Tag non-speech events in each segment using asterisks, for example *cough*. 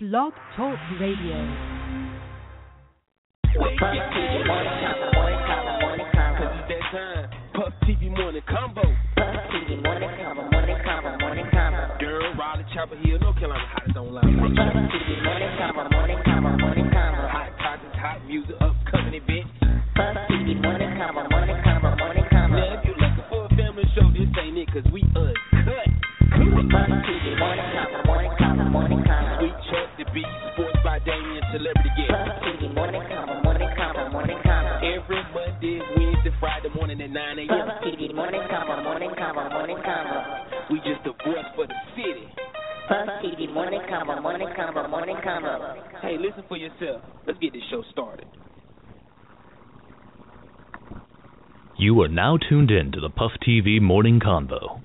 Blog Talk Radio. Puff TV morning convo. TV morning convo, morning convo, morning convo. Raleigh Chapel Hill, North Carolina, online. TV morning convo, morning convo, morning convo. Hot topics, hot music, upcoming events. TV morning convo, morning convo, morning convo. You're looking for a family show, this ain't it, cause we uncut. TV chat, the beat, sports by Damien, celebrity guest. TV *laughs* morning convo, morning convo, morning convo. Every Monday, Wednesday, Friday morning at 9 a.m. TV *laughs* morning convo, morning convo, morning convo. We just the voice for the city. Puff *laughs* TV morning convo, morning convo, morning convo. Hey, listen for yourself. Let's get this show started. You are now tuned in to the Puff TV Morning Convo.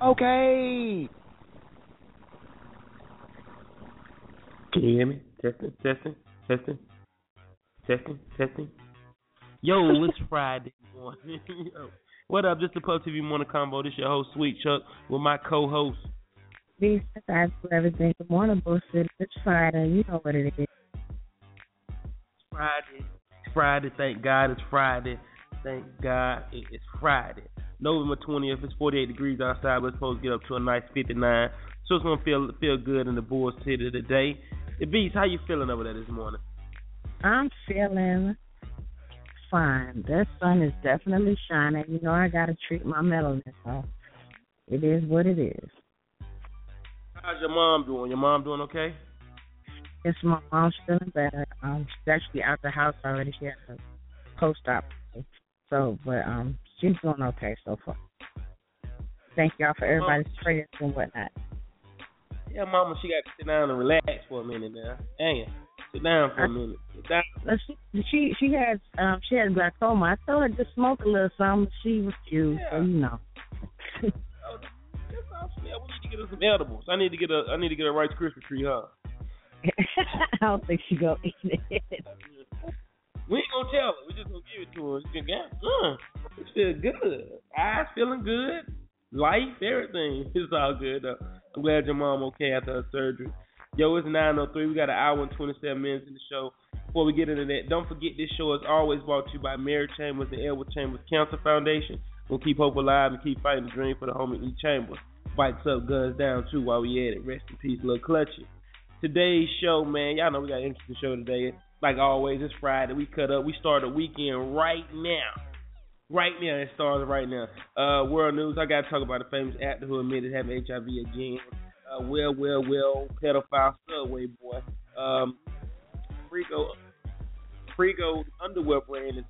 Okay. Can you hear me? Testing, testing, testing, testing, testing. Yo, it's Friday morning. *laughs* Yo. What up? This is the Puff TV Morning Convo. This your host, Sweet Chuck, with my co-host. These guys for everything. Good morning, Bullshit. It's Friday. You know what it is. It's Friday. It's Friday. Thank God it's Friday. Thank God it's Friday. November 20th. It's 48 degrees outside. We're supposed to get up to a nice 59. So it's gonna feel feel good in the Bulls City today. The Beast, how you feeling over there this morning? I'm feeling fine. The sun is definitely shining. You know I gotta treat my melanin, so it is what it is. How's your mom doing? Your mom doing okay? It's my mom's feeling better. Um, she's actually out the house already. She had a post-op, so but um, she's doing okay so far. Thank y'all for everybody's prayers and whatnot. Yeah, mama, she got to sit down and relax for a minute now. Dang it. Sit down for a minute. Sit down. She she she has um she has glaucoma. I told her to smoke a little something. She refused. So you know. Oh. Yeah, we need to get her some edibles. I need to get a I need to get a Rice Krispie tree, huh? *laughs* I don't think she gonna eat it. We ain't gonna tell her. Her. She uh, it feel good. Eyes feeling good. Life, everything. *laughs* It's all good though. I'm glad your mom okay after her surgery. Yo, it's 903. We got an hour and 27 minutes in the show. Before we get into that, don't forget this show is always brought to you by Mary Chambers and Edward Chambers Cancer Foundation. We'll keep hope alive and keep fighting the dream for the homie E. Chambers. Bikes up, guns down too while we at it. Rest in peace, little clutchy. Today's show, man, y'all know we got an interesting show today. Like always, it's Friday. We cut up. We start the weekend right now. Right now, it starts right now. Uh, world news. I got to talk about a famous actor who admitted having HIV again. Uh, well, well, well, pedophile subway boy. Um, Frigo, Frigo underwear brand is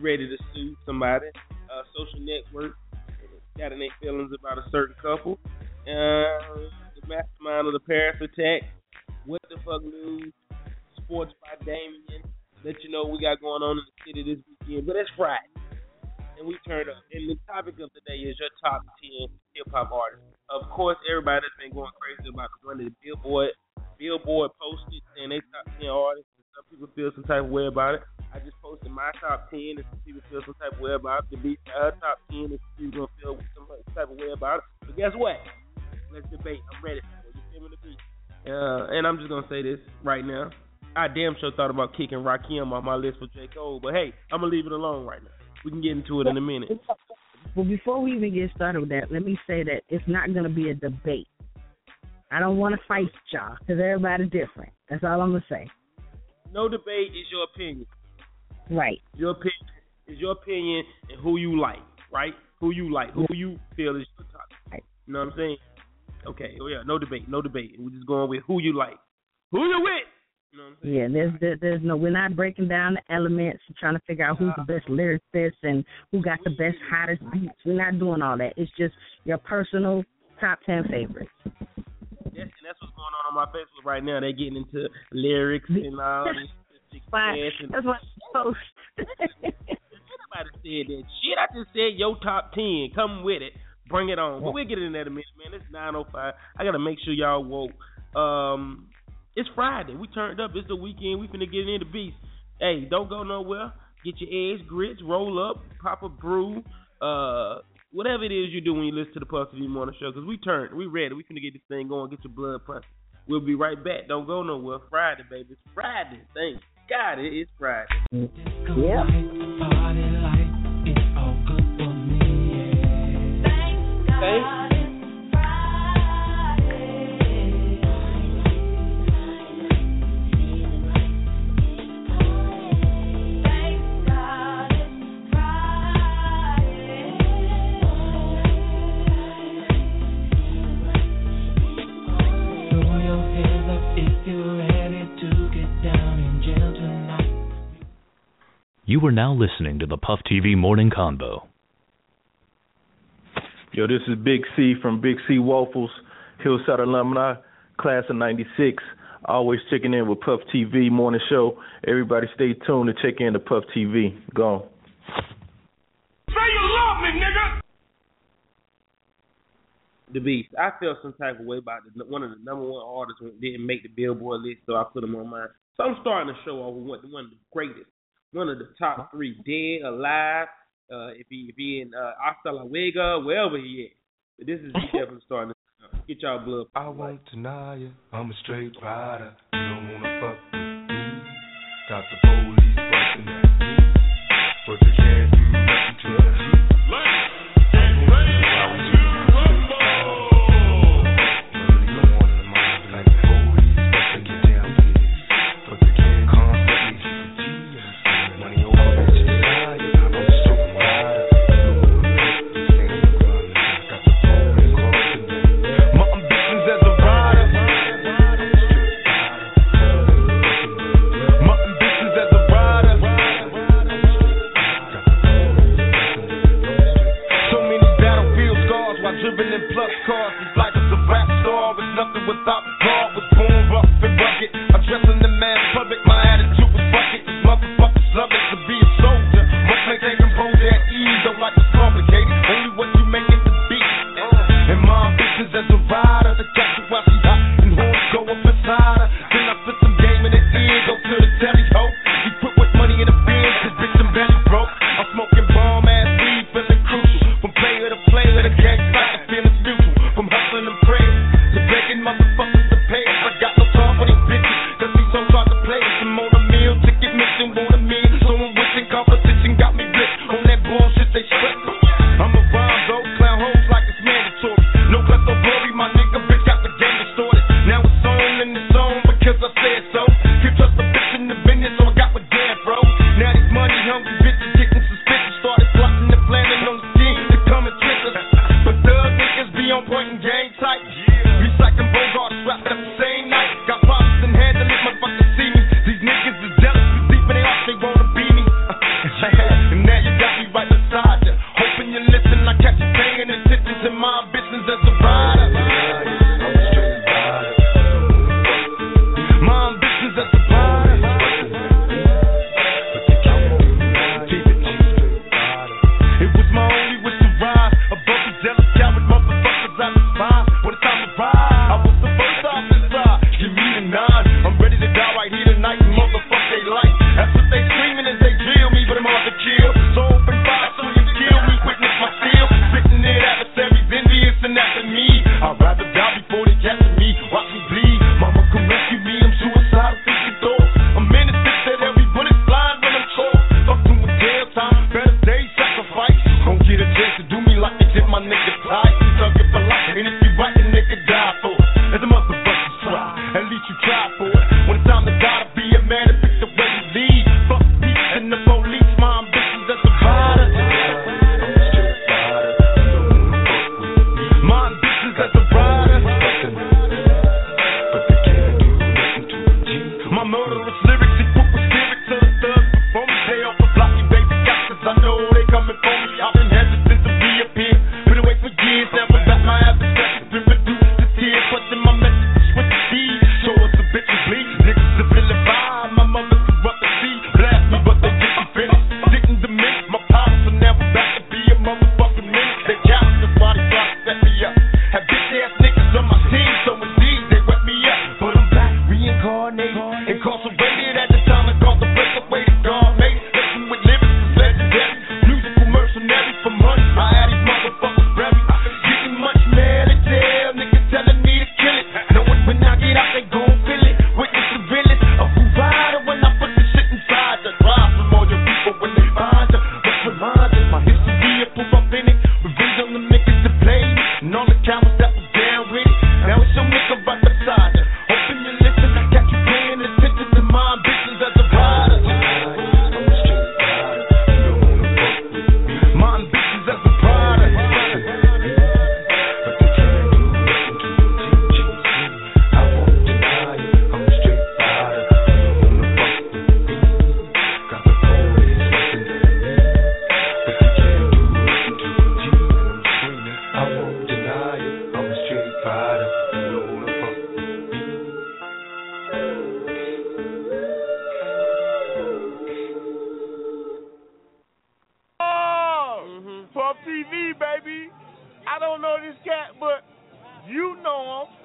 ready to sue somebody. Uh, social network got in their feelings about a certain couple. Uh, the mastermind of the Paris attack. What the fuck news? Sports by Damien. Let you know we got going on in the city this weekend. But it's Friday. And we turn up. And the topic of the day is your top 10 hip hop artists. Of course, everybody's been going crazy about the one that Billboard Billboard posted saying they top 10 artists. And some people feel some type of way about it. I just posted my top 10 and some people feel some type of way about it. The beat her top 10 and some people feel some type of way about it. But guess what? Let's debate. I'm ready for it. You feel me? The beat. Uh, and I'm just gonna say this right now. I damn sure thought about kicking Rakim off my list for J. Cole, but hey, I'm gonna leave it alone right now. We can get into it in a minute. Well, before we even get started with that, let me say that it's not going to be a debate. I don't want to fight y'all because everybody's different. That's all I'm going to say. No debate is your opinion. Right. Your opinion is your opinion and who you like, right? Who you like, who you feel is your top. Right. You know what I'm saying? Okay. Oh yeah, no debate, no debate. We're just going with who you like, who you with. You know what I'm saying? Yeah, there's there, there's no we're not breaking down the elements and trying to figure out who's the best lyricist and who got the best hottest beats. We're not doing all that. It's just your personal top ten favorites. That's, and that's what's going on on my Facebook right now. They're getting into lyrics and all this. *laughs* Why? That's what I post. *laughs* Nobody said that shit. I just said your top ten. Come with it. Bring it on. But we'll get in that in a minute, man. It's nine oh five. I gotta make sure y'all woke. Um it's Friday. We turned up. It's the weekend. We finna get into beast. Hey, don't go nowhere. Get your eggs, grits, roll up, pop a brew, uh, whatever it is you do when you listen to the Puff TV Morning Show. Cause we turned, we ready. We finna get this thing going. Get your blood pumping. We'll be right back. Don't go nowhere. Friday, baby. It's Friday. Thank God it is Friday. Yeah. You are now listening to the Puff TV Morning Convo. Yo, this is Big C from Big C Waffles, Hillside alumni, class of '96. Always checking in with Puff TV morning show. Everybody, stay tuned to check in to Puff TV. Go. Say you love me, nigga! The beast. I felt some type of way about the, one of the number one artists didn't make the Billboard list, so I put him on mine. So I'm starting to show off with one, one of the greatest, one of the top three, dead, alive. Uh, if he if he in uh, Hasta La Vega, wherever he is. But this is he *laughs* definitely starting to get y'all blood. I won't deny you, I'm a straight rider. You don't wanna fuck with me. Got the police busting at me, but game tight. Recycling Bogart strapped up the same night.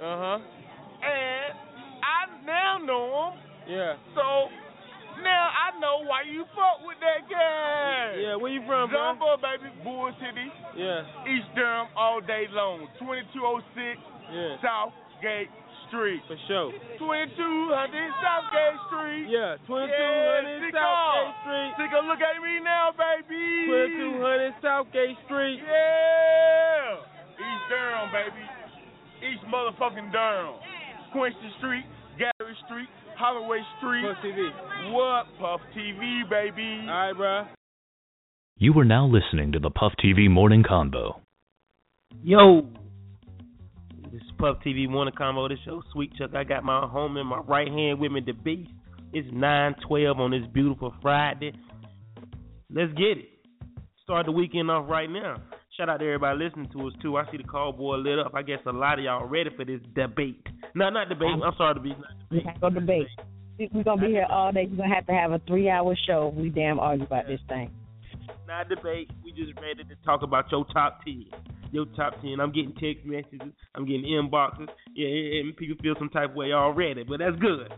Uh huh. and I now know him. Yeah. So now I know why you fuck with that guy. Yeah. Where you from, bro? Jumbo, baby, Bull City, Yeah. East Durham, all day long. 2206 Yeah. Southgate Street. For sure. 2200 Southgate Street. Yeah. 2200 Yeah. Southgate Street. Take a look at me now, baby. 2200 Southgate Street. Yeah. East Durham, baby. East motherfucking Durham. Quincy Street, Gary Street, Holloway Street. Puff TV. What? Puff TV, baby. All right, bro. You are now listening to the Puff TV Morning Convo. Yo. This is Puff TV Morning Convo. This show, Sweet Chuck. I got my home in my right hand with me, the beast. It's 912 on this beautiful Friday. Let's get it. Start the weekend off right now. Shout out to everybody listening to us, too. I see the call boy lit up. I guess a lot of y'all ready for this debate. No, not debate. I'm sorry to be. Gonna debate. We're gonna be here all day. We're gonna have to have a three-hour show. We damn argue about this thing. not debate. We just ready to talk about your top ten. Your top ten. I'm getting text messages. I'm getting inboxes. Yeah, and people feel some type of way already, but that's good.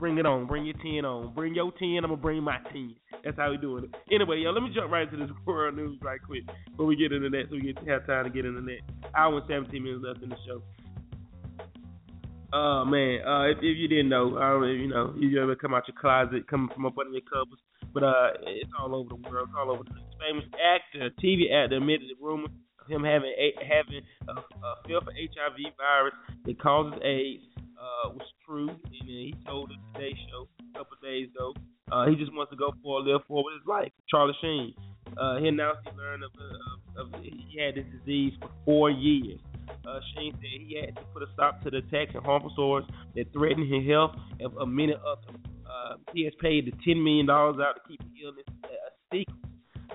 Bring it on. Bring your ten on. Bring your ten. I'm gonna bring my ten. That's how we doing it. Anyway, yo, let me jump right into this *laughs* world news right quick before we get into that, so we get have time to get into that. Hour and 17 minutes left in the show. Oh man, uh, if, if you didn't know, know, you know, you ever come out your closet, coming from up under your covers, but uh, it's all over the world, it's all over the. Famous actor, TV actor, admitted the rumor of him having a, having a, a for HIV virus that causes AIDS uh, was true, and he told the Today Show a couple days ago. Uh, he just wants to go for a live forward his life. Charlie Sheen. Uh, he announced he learned of, of, of he had this disease for four years. Uh, Sheen said he had to put a stop to the attacks and harmful swords that threatened his health of, of many others. Uh, he has paid the ten million dollars out to keep the illness a secret.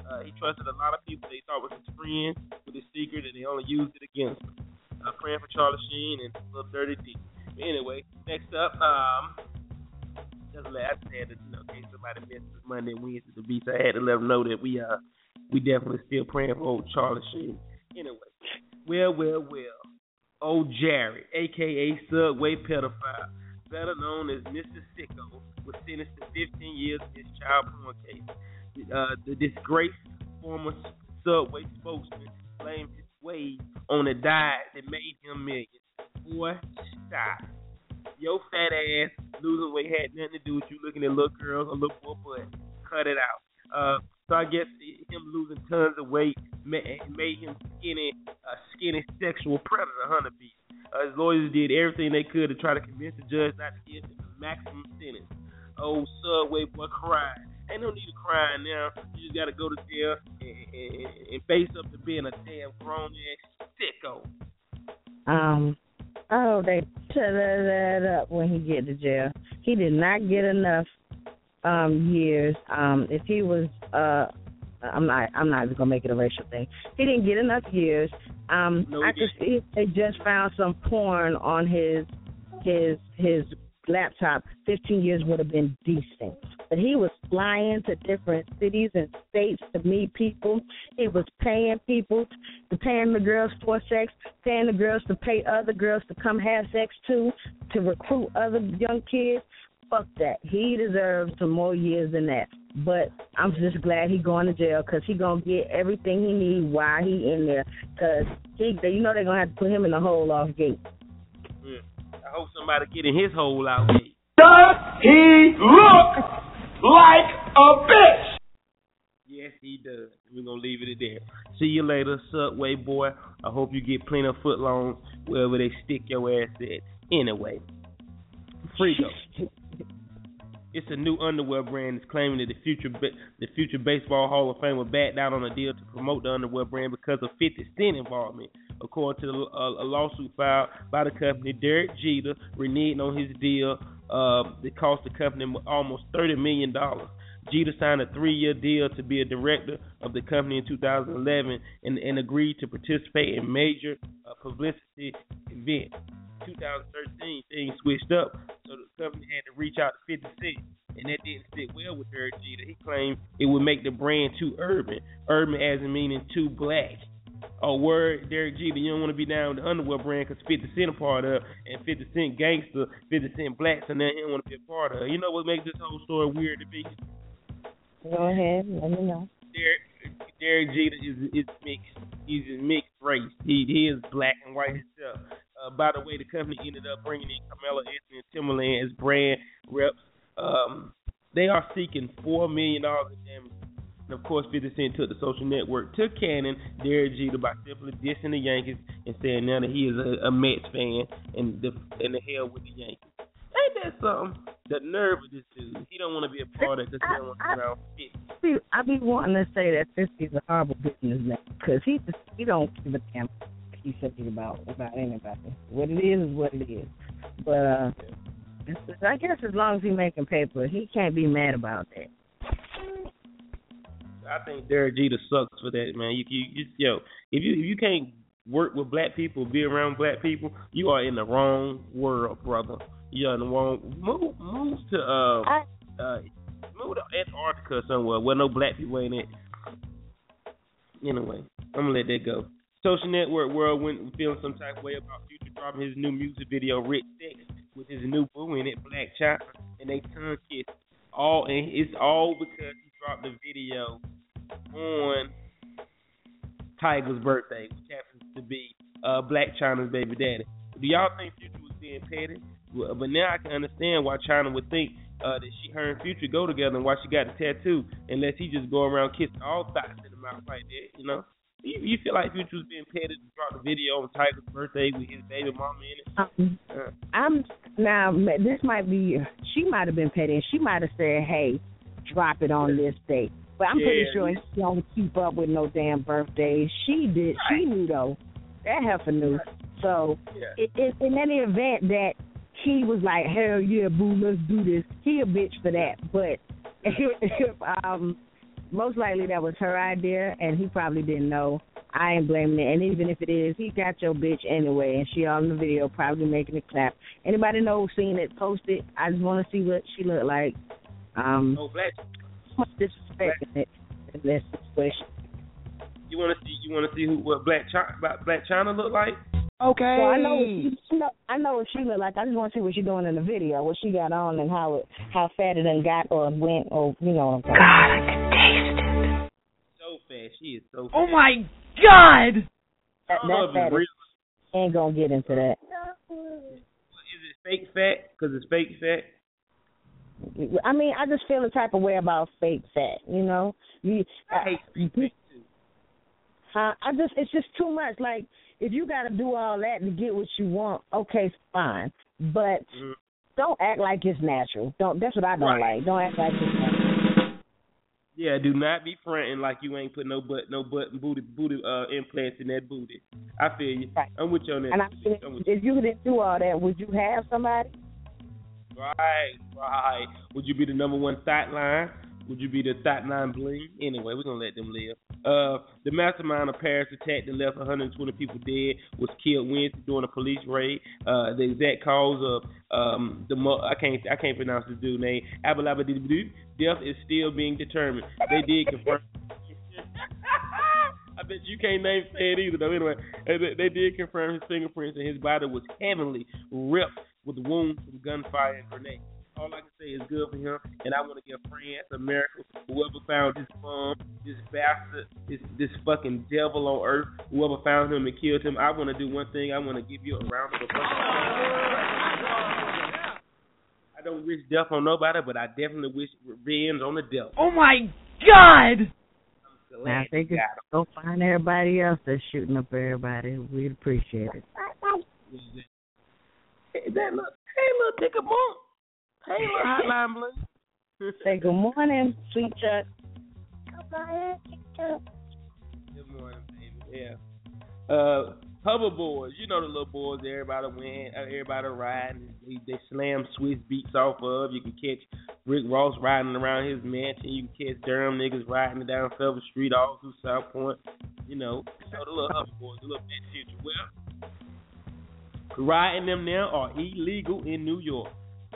Uh, he trusted a lot of people they thought was his friends with his secret, and they only used it against him. Uh, praying for Charlie Sheen and Little Dirty D. Anyway, next up, um, just last had to, you know, in case somebody missed Monday and Wednesday the beats, I had to let them know that we uh we definitely still praying for old Charlie Sheen. Anyway, well, well, well, old Jerry, aka Subway pedophile, better known as Mr. Sicko, was sentenced to 15 years in his child porn case. Uh, the disgraced former Subway spokesman blamed his way on a diet that made him millions. Boy, stop. Your fat ass losing weight had nothing to do with you looking at little girls or little boy butt. Cut it out. Uh, so I guess him losing tons of weight made, him skinny, a skinny sexual predator, honey beast. Uh, his lawyers did everything they could to try to convince the judge not to give him the maximum sentence. Old Subway boy cried. Ain't no need to cry now. You just gotta go to jail and, and, and face up to being a damn grown ass sicko. Um, oh, they shut that up when he get to jail. He did not get enough um years. Um, if he was uh. I'm not. I'm not even gonna make it a racial thing. He didn't get enough years. Um, No, I could see if they just found some porn on his his his laptop. Fifteen years would have been decent. But he was flying to different cities and states to meet people. He was paying people, to paying the girls for sex, paying the girls to pay other girls to come have sex too, to recruit other young kids. Fuck that. He deserves some more years than that. But I'm just glad he going to jail because he gonna get everything he need while he in there. Cause he, you know they're gonna have to put him in the hole off gate. Yeah. I hope somebody getting his hole out there. Does he look like a bitch? Yes, he does. We're gonna leave it at that. See you later, Subway boy. I hope you get plenty of footlongs wherever they stick your ass at. Anyway, Frigo. It's a new underwear brand that's claiming that the future the future baseball Hall of Fame will back down on a deal to promote the underwear brand because of 50 Cent involvement. According to the, uh, a lawsuit filed by the company, Derek Jeter reneged on his deal uh, that cost the company almost 30 million dollars. Jeter signed a three-year deal to be a director of the company in 2011 and, and agreed to participate in major uh, publicity events. 2013, things switched up, so the company had to reach out to 50 Cent, and that didn't sit well with Derek Jeter. He claimed it would make the brand too urban, urban as in meaning too black. Oh, word, Derek G, that you don't want to be down with the underwear brand because 50 Cent a part of, and 50 Cent gangster, 50 Cent black, so now he don't want to be a part of. You know what makes this whole story weird to me? Go ahead, let me know. Derek, Derek Jeter is is mixed. He's a mixed race. He he is black and white himself. Uh, by the way, the company ended up bringing in Carmelo Anthony and Timberland as brand reps. Um, they are seeking four million dollars in damages. And of course, 50 Cent took the social network to Cannon, Derek Jeter, by simply dissing the Yankees and saying now that he is a, a Mets fan and the and the hell with the Yankees. Ain't that something? The nerve of this dude. He don't want to be a part of it because he don't want to be 50. See, I be wanting to say that Fifty's a horrible businessman because he just he don't give a damn he says about about anybody. What it is is what it is. But uh, I guess as long as he making paper, he can't be mad about that. I think Derek Jeter sucks for that, man. You, you, you yo, if you if you can't work with black people, be around black people, you are in the wrong world, brother. You're in the wrong. Move, move to uh, uh, move to Antarctica somewhere where no black people ain't it. Anyway, I'm gonna let that go. Social network world went feeling some type of way about Future dropping his new music video, Rich Sex, with his new boo in it, Blac Chyna, and they tongue kiss. All and it's all because dropped the video on Tyga's birthday, which happens to be uh, Blac Chyna's baby daddy. Do y'all think Future was being petty? Well, But now I can understand why Chyna would think uh, that she, her and Future go together, and why she got a tattoo, unless he just go around kissing all thighs in the mouth like that, you know. You, you feel like Future was being petty to drop the video on Tyga's birthday with his baby mama in it? Um, Uh, I'm now. This might be. She might have been petty. and She might have said, "Hey, drop it on this date." But I'm pretty Yeah. sure she don't keep up with no damn birthdays. She did. She knew though. That heifer knew. So Yeah. it, it, in any event that he was like, "Hell yeah, boo, let's do this," he a bitch for that. But *laughs* if, um, most likely that was her idea, and he probably didn't know. I ain't blaming it. And even if it is, he got your bitch anyway, and she on the video probably making it clap. Anybody know seen it posted? I just want to see what she looked like. Um, oh, Black. much disrespect in it in this situation. You want to see? You want to see who what Blac Chyna Blac Chyna look like? Okay. So I know, what she, you know I know what she look like. I just want to see what she doing in the video, what she got on, and how it, how fat it done got or went, or you know what I'm talking. So fast. She is so. Oh my God! I That if fat it's real. is, ain't gonna get into that. Is it fake fat? Because it's fake fat. I mean, I just feel the type of way about fake fat. You know, you. I hate fake fat too. Huh? I just it's just too much. Like if you got to do all that to get what you want, okay, fine. But Mhm. don't act like it's natural. Don't. That's what I don't Right. like. Don't act like it's natural. Yeah, do not be fronting like you ain't put no butt, no butt and booty, booty uh, implants in that booty. I feel you. Right. I'm with you on that. And I mean, I'm with you. if you didn't do all that, would you have somebody? Right, right. Would you be the number one thought line? Would you be the hotline bling? Anyway, we're gonna let them live. Uh, the mastermind of Paris attack that left 120 people dead was killed Wednesday during a police raid. Uh, the exact cause of um the mo- I can't I can't pronounce the dude name. Abalabadidu. Death is still being determined. They did confirm. *laughs* I bet you can't name say it either though. Anyway, they, they did confirm his fingerprints and his body was heavily ripped with the wounds from gunfire and grenades. All I can say is good for him, and I want to give France, America, whoever found this bum, this bastard, this this fucking devil on earth, whoever found him and killed him. I want to do one thing. I want to give you a round of applause. I don't wish death on nobody, but I definitely wish revenge on the devil. Oh my God! Glad Now if they you just got go find everybody else that's shooting up everybody, we'd appreciate it. Him. Hey, that look, hey, little dick monk. Hey, little hotline bling. *laughs* Say good morning, sweet Chuck. Good morning, baby. Yeah. Uh, hoverboards. You know the little boards everybody win, uh, everybody riding. They, they slam Swizz Beatz off of. You can catch Rick Ross riding around his mansion. You can catch Durham niggas riding down Silver Street all through South Point. You know, so the little hoverboards, the little bit future. Well, riding them now are illegal in New York.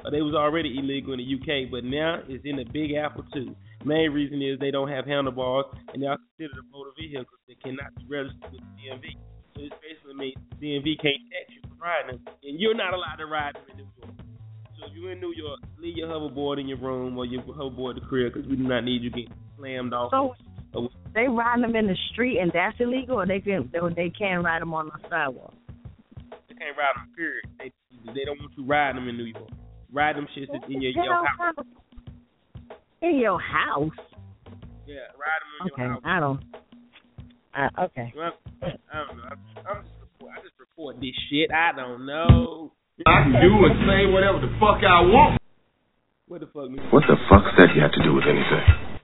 Uh, they was already illegal in the UK, but now it's in the Big Apple too. Main reason is they don't have handlebars and they also considered a motor vehicle. They cannot be registered with the DMV. So this basically means DMV can't tax you for riding them, and you're not allowed to ride them in New York. So if you're in New York, leave your hoverboard in your room or your hoverboard at the crib because we do not need you getting slammed off. So they ride them in the street and that's illegal, or they can they can ride them on the sidewalk. They can't ride them. Period. They they don't want you riding them in New York. Ride them shits in your, your Hell, house. In your house? Yeah, ride them in Okay, your house. Okay, I don't. Uh, okay. Well, I don't know. I'm, I'm just report, I just report this shit. I don't know. I can do and say whatever the fuck I want. What the fuck? Me? What the fuck? fuck's that got to do with anything?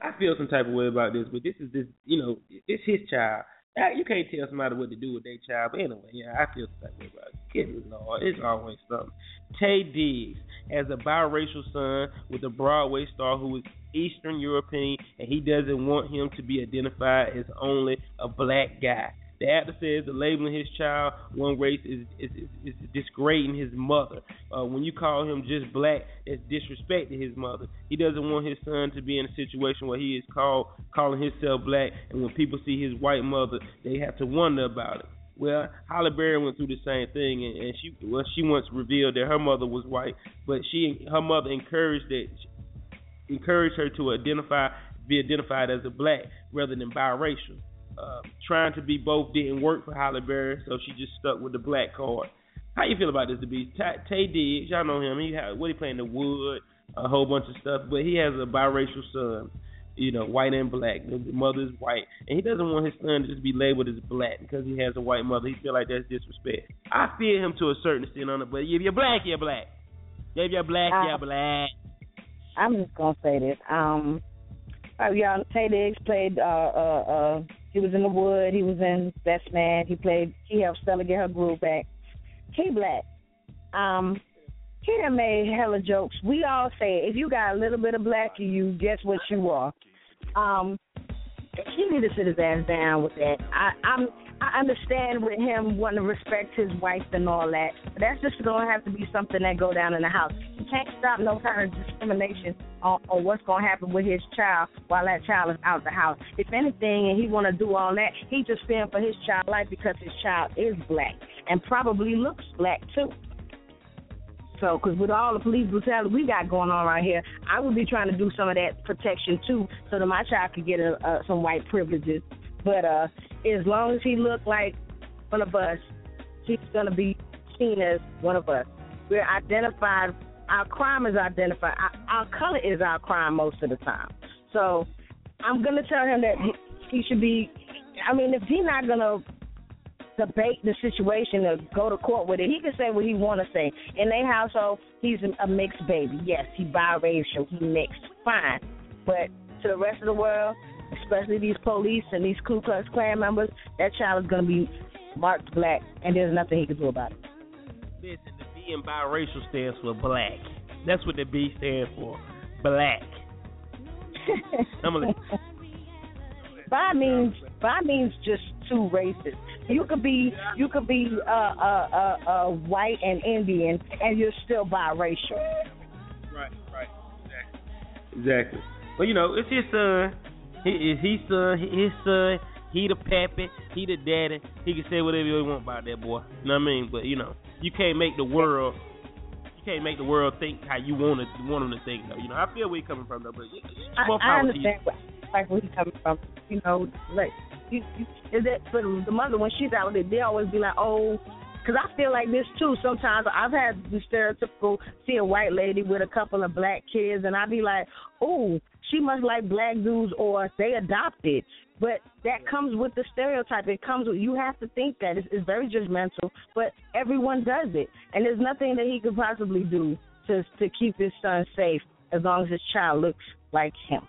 I feel some type of way about this, but this is this, you know, it's his child. Uh, You can't tell somebody what to do with their child, but anyway, yeah, I feel of way about it. Good lord, it's always something. Taye Diggs has a biracial son with a Broadway star who is Eastern European, and he doesn't want him to be identified as only a black guy. The actor says that labeling his child one race is is, is, is disgrading his mother. Uh, when you call him just black, it's disrespecting his mother. He doesn't want his son to be in a situation where he is called calling himself black, and when people see his white mother, they have to wonder about it. Well, Halle Berry went through the same thing, and, and she well she once revealed that her mother was white, but she her mother encouraged that encouraged her to identify be identified as a black rather than biracial. Uh, trying to be both didn't work for Halle Berry, so she just stuck with the black card. How you feel about this, to be Taye Taye Diggs? Y'all know him. He had, what he playing the wood, a whole bunch of stuff, but he has a biracial son. You know, white and black. The mother is white, and he doesn't want his son to just be labeled as black because he has a white mother. He feel like that's disrespect. I feel him to a certain extent on it, but if you're black, you're black. If you're black, you're black. I'm just gonna say this. Um, uh, y'all, Taye Diggs played. Uh, uh, uh, he was in the wood. He was in Best Man. He played. He helped Stella get her groove back. He black. Um, he done made hella jokes. We all say if you got a little bit of black in you, guess what you are. Um, he need to sit his ass down with that. I, I'm. I understand with him wanting to respect his wife and all that, but that's just gonna have to be something that go down in the house. You can't stop no kind of discrimination on, on what's gonna happen with his child while that child is out the house. If anything, and he wanna do all that, he just fearing for his child life because his child is black and probably looks black too. So, because with all the police brutality we got going on right here, I would be trying to do some of that protection too, so that my child could get a, uh, some white privileges. But uh, as long as he look like one of us, he's gonna be seen as one of us. We're identified. Our crime is identified. Our, our color is our crime most of the time. So, I'm gonna tell him that he, should be. I mean, if he's not gonna debate the situation or go to court with it. He can say what he want to say. In their household, he's a mixed baby. Yes, he biracial, he mixed, fine. But to the rest of the world, especially these police and these Ku Klux Klan members, that child is going to be marked black, and there's nothing he can do about it. Listen, the B in biracial stands for black. That's what the B stands for. Black. *laughs* I'm gonna, Bi means bi means just two races. You could be you could be uh, uh, uh, uh, white and Indian, and you're still biracial. right, right, exactly. Exactly. But you know, it's his son. He is his son. His son. He the pappy. He the daddy. He can say whatever he want about that boy. You know what I mean? But you know, you can't make the world. You can't make the world think how you want it. Want them to think. Though. You know, I feel where you coming from though. But I, more I power understand where, like where he's coming from. You know, like you, you, is that for the mother when she's out there, they always be like, oh, because I feel like this too. Sometimes I've had the stereotypical see a white lady with a couple of black kids, and I be like, oh, she must like black dudes or they adopted. But that comes with the stereotype. It comes with you have to think that it's, it's very judgmental, but everyone does it, and there's nothing that he could possibly do to to keep his son safe as long as his child looks like him.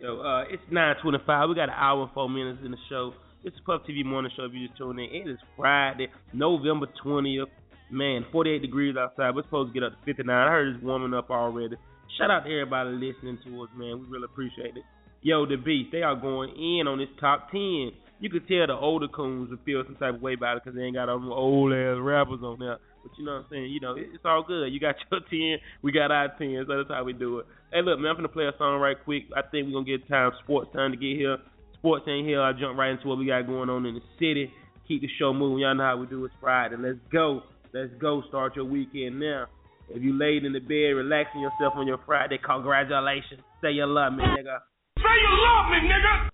Yo, uh, it's nine twenty five. We got an hour and four minutes in the show. It's the Puff TV morning show. If you just tuned in, it is Friday, November twentieth. Man, forty eight degrees outside. We're supposed to get up to fifty nine. I heard it's warming up already. Shout out to everybody listening to us, man. We really appreciate it. Yo, the beast, they are going in on this top ten. You could tell the older coons would feel some type of way about it because they ain't got all them old ass rappers on there. But you know what I'm saying? You know, it's all good. You got *laughs* your ten, we got our ten, so that's how we do it. Hey, look, man, I'm gonna play a song right quick. I think we're gonna get time, sports time to get here. Sports ain't here. I'll jump right into what we got going on in the city. Keep the show moving. Y'all know how we do. It's Friday. Let's go. Let's go. Start your weekend now. If you laid in the bed relaxing yourself on your Friday, congratulations. Say you love me, nigga. Say you love me, nigga.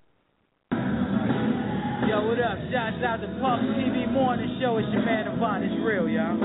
Yo, what up? Shouts out to Puff TV Morning Show. It's your man Devon. It's real, y'all.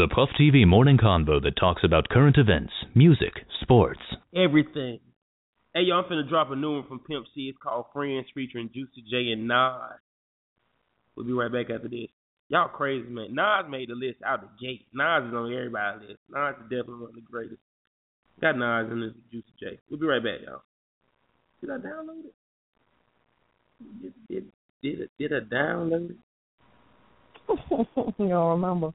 The Puff TV morning convo that talks about current events, music, sports. Everything. Hey, yo, I'm finna drop a new one from Pimp C. It's called Friends featuring Juicy J and Nas. We'll be right back after this. Y'all crazy, man. Nas made the list out the gate. Nas is on everybody's list. Nas is definitely one of the greatest. Got Nas in this Juicy J. We'll be right back, y'all. Did I download it? Did, did, did, it, did I download it? *laughs* you don't remember?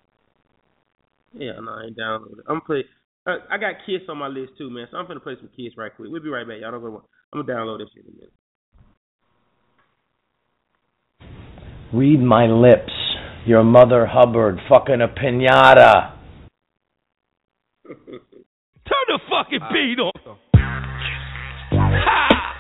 Yeah, no, I ain't downloaded. I'm gonna play. Uh, I got Kiss on my list too, man. So I'm gonna play some Kiss right quick. We'll be right back. Y'all don't go. I'm gonna download this shit in a minute. Read my lips. Your mother Hubbard fucking a pinata. *laughs* Turn the fucking beat on. Ha!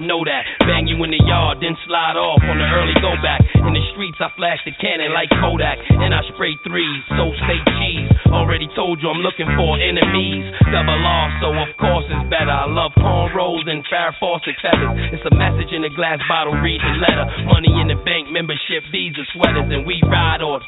Y'all know that. Bang you in the yard, then slide off on the early go back. In the streets, I flash the cannon like Kodak. And I spray threes, so stay cheese. Already told you I'm looking for enemies. Double R, so of course it's better. I love cornrows and Farrah Fawcett feathers. It's a message in a glass bottle, read the letter. Money in the bank, membership, visa sweaters, and we ride off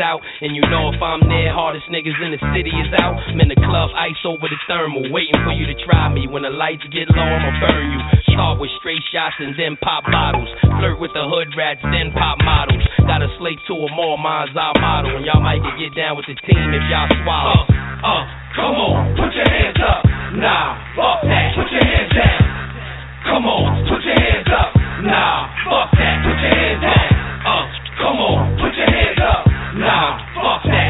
out. And you know if I'm there, hardest niggas in the city is out. I'm in the club, ice over the thermal. Waiting for you to try me. When the lights get low, I'ma burn you. Start with straight shots and then pop bottles. Flirt with the hood rats, then pop models. Got a slate to them all, mine's our model. And y'all might get get down with the team if y'all swallow. Uh, uh, come on, put your hands up. Nah, fuck that, put your hands down. Come on, put your hands up. Nah, fuck that, put your hands down. Uh, come on, put your hands up. Nah, fuck that,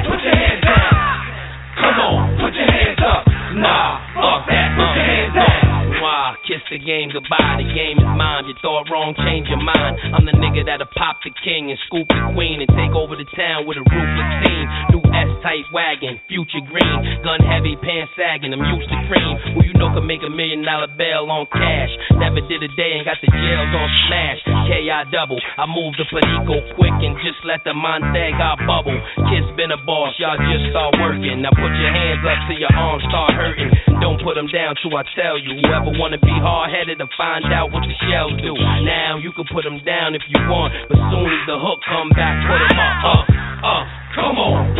the game goodbye. The game is mine. You thought wrong, change your mind. I'm the nigga that'll pop the king and scoop the queen and take over the town with a ruthless team. New S-type wagon, future green, gun heavy, pants sagging. I'm used to cream. Who you know can make a million dollar bail on cash? Never did a day and got the jails on smash. K.I. double. I move the Perico quick and just let the Montega bubble. Kids been a boss, y'all just start working. Now put your hands up till your arms start hurting. Don't put them down till I tell you. Whoever wanna be hard headed to find out what the shells do. Now you can put them down if you want, but soon as the hook come back, put them up. Uh, uh, come on,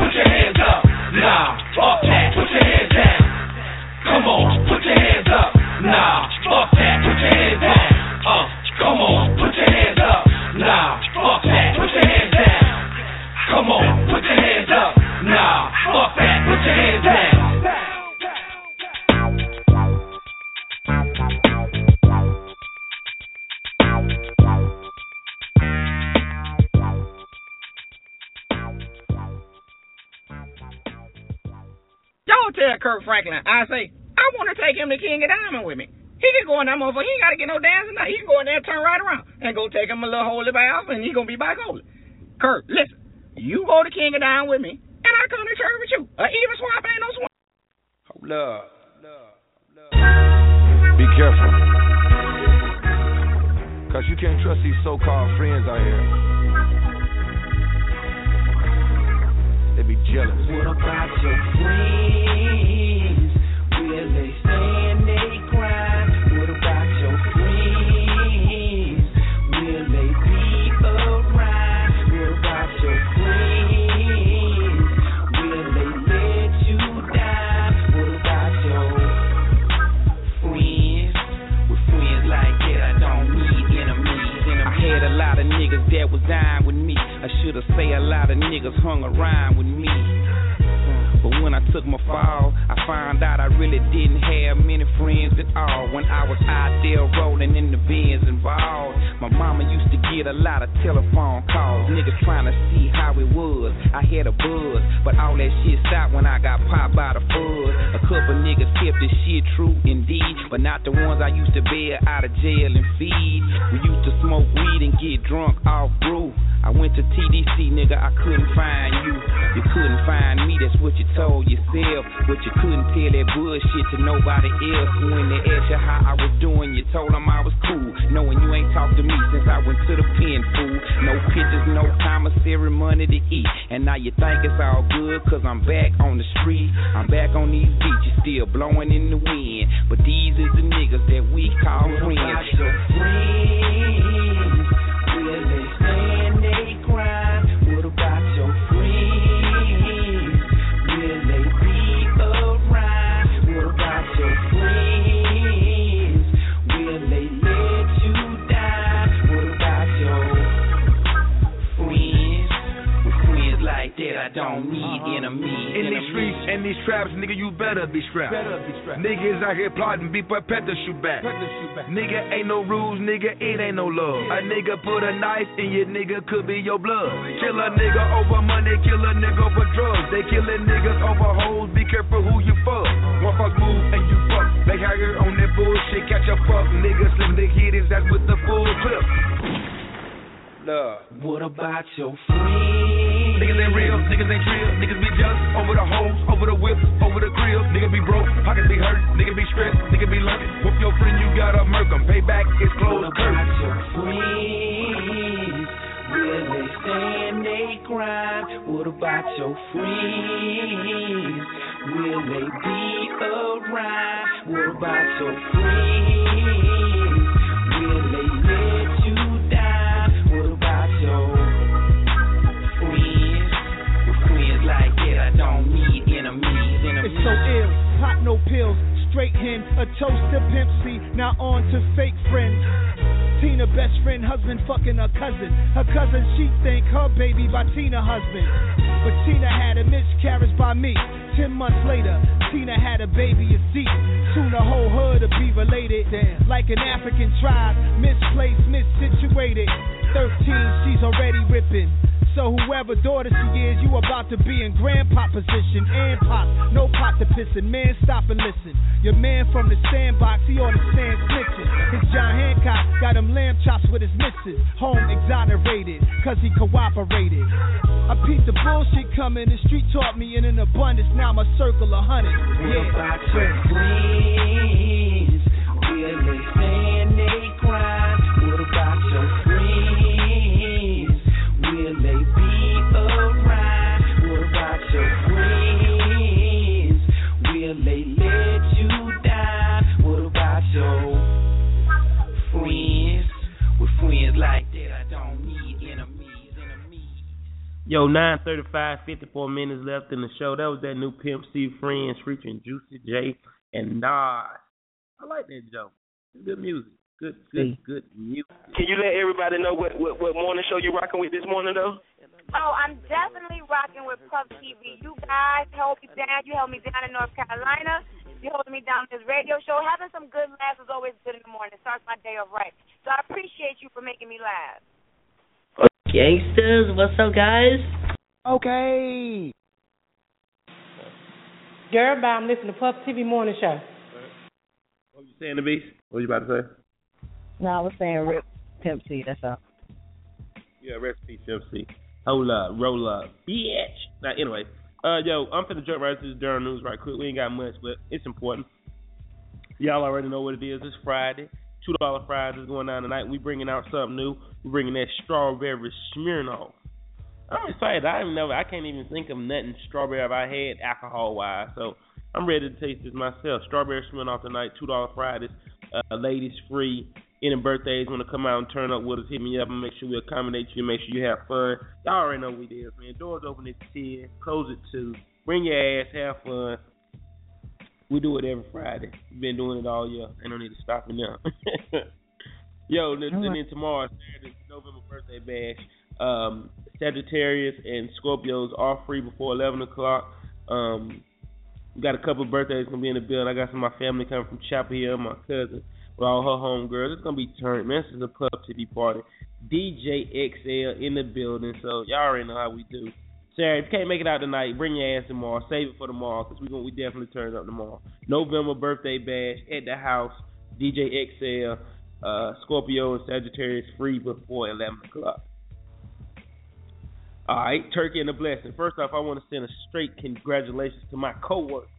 want to take him King of Diamond with me. He can go in that motherfucker. He ain't got to get no dancing now. He can go in there and turn right around and go take him a little holy bath, and he gonna be back holy. Kurt, listen, you go to King of Diamond with me, and I come to church with you. Uh, even swap ain't no swap. Hold up. Be careful. Cause you can't trust these so-called friends out here. They be jealous. What about your friends? Say a lot of niggas hung around with me. But when I took my fall, I found out I really didn't have many friends at all. When I was out there rolling in the bins involved, my mama used to get a lot of telephone calls. Niggas trying to see how it was. I had a buzz, but all that shit stopped when I got popped by the fuzz. A couple niggas kept this shit true indeed, but not the ones I used to bail out of jail and feed. We used to smoke weed and get drunk off brew. I went to TDC, nigga, I couldn't find you. You couldn't find me, that's what you told yourself. But you couldn't tell that bullshit to nobody else. When they asked you how I was doing, you told them I was cool. Knowing you ain't talked to me since I went to the pen, fool. No pictures, no commissary money to eat. And now you think it's all good, cause I'm back on the street. I'm back on these beaches, still blowing in the wind. But these is the niggas that we call friends. Your friends? Don't uh-huh. need uh-huh. enemies. In these streets in these traps, nigga, you better be strapped. Niggas out here plotting, be prepared to shoot back. Nigga, ain't no rules, nigga, it ain't no love. A nigga put a knife in your nigga, could be your blood. Kill a nigga over money, kill a nigga over drugs. They killing niggas over hoes, be careful who you fuck. One fuck move and you fuck. They hire on that bullshit, catch a fuck. Nigga slim the hit his ass with the full clip. Love. What about your friends? Niggas ain't real, niggas ain't real, niggas be jealous over the hoes, over the whips, over the grill. Niggas be broke, pockets be hurt, niggas be stressed, niggas be lurking. Whoop your friend, you gotta murk. Payback is closed about your friends? Will they stand they grind? What about your friends? Will they be around? What about your friends? Straight hen, a toast to Pimp C, now on to fake friends. Tina, best friend, husband, fucking her cousin. Her cousin, she think her baby by Tina husband. But Tina had a miscarriage by me. Ten months later, Tina had a baby of Zeke. Soon the whole hood will be related. Damn. Like an African tribe, misplaced, missituated. Thirteen, she's already ripping. So whoever daughter she is, you about to be in grandpa position and pop. No pot to pissin', man, stop and listen. Your man from the sandbox, he on the stand snitching. His John Hancock got him lamb chops with his missus. Home exonerated, cause he cooperated. I peeped the bullshit coming, the street taught me in an abundance, now my circle a hundred. Yeah. Yo, 935, 54 minutes left in the show. That was that new Pimp C Friends featuring Juicy J and Nas. I like that joke. Good music. Good, good, good music. Can you let everybody know what, what, what morning show you rocking with this morning, though? Oh, I'm definitely rocking with Puff TV. You guys held me down. You held me down in North Carolina. You holding me down with this radio show. Having some good laughs is always good in the morning. It Starts my day off right. So I appreciate you for making me laugh. Gangsters, what's up, guys? Okay. Girl, bye. I'm listening to Puff TV Morning Show. What were you saying, the beast? What were you about to say? No, I was saying Rip Pimp C. That's all. Yeah, recipe MC. Hold up, roll up, bitch. Now, anyway, uh, yo, I'm finna jump right to the Durham news right quick. We ain't got much, but it's important. Y'all already know what it is. It's Friday. Two dollar fries is going down tonight. We bringing out something new. We bringing that strawberry Smirnoff. I'm excited. I never. I can't even think of nothing strawberry I had alcohol wise. So I'm ready to taste this myself. Strawberry Smirnoff tonight. Two dollar Fridays. Uh, ladies free. Any birthdays want to come out and turn up with us? Hit me up and make sure we accommodate you. Make sure you have fun. Y'all already know what it is, man. Doors open at ten. Close at two. Bring your ass. Have fun. We do it every Friday. Been doing it all year. Ain't no need to stop it now. *laughs* Yo, then, and then tomorrow, Saturday, November birthday bash. Um, Sagittarius and Scorpios are free before eleven o'clock. Um, we got a couple of birthdays gonna be in the building. I got some of my family coming from Chapel Hill, my cousin, with all her homegirls. It's gonna be turned, man. This is a Puff TV party. DJ XL in the building, so y'all already know how we do. Sarah, if you can't make it out tonight, bring your ass tomorrow. Save it for tomorrow, cause we gonna we definitely turn up tomorrow. November birthday bash at the house. DJ XL, uh, Scorpio and Sagittarius free before eleven o'clock. All right, turkey and a blessing. First off, I want to send a straight congratulations to my coworkers.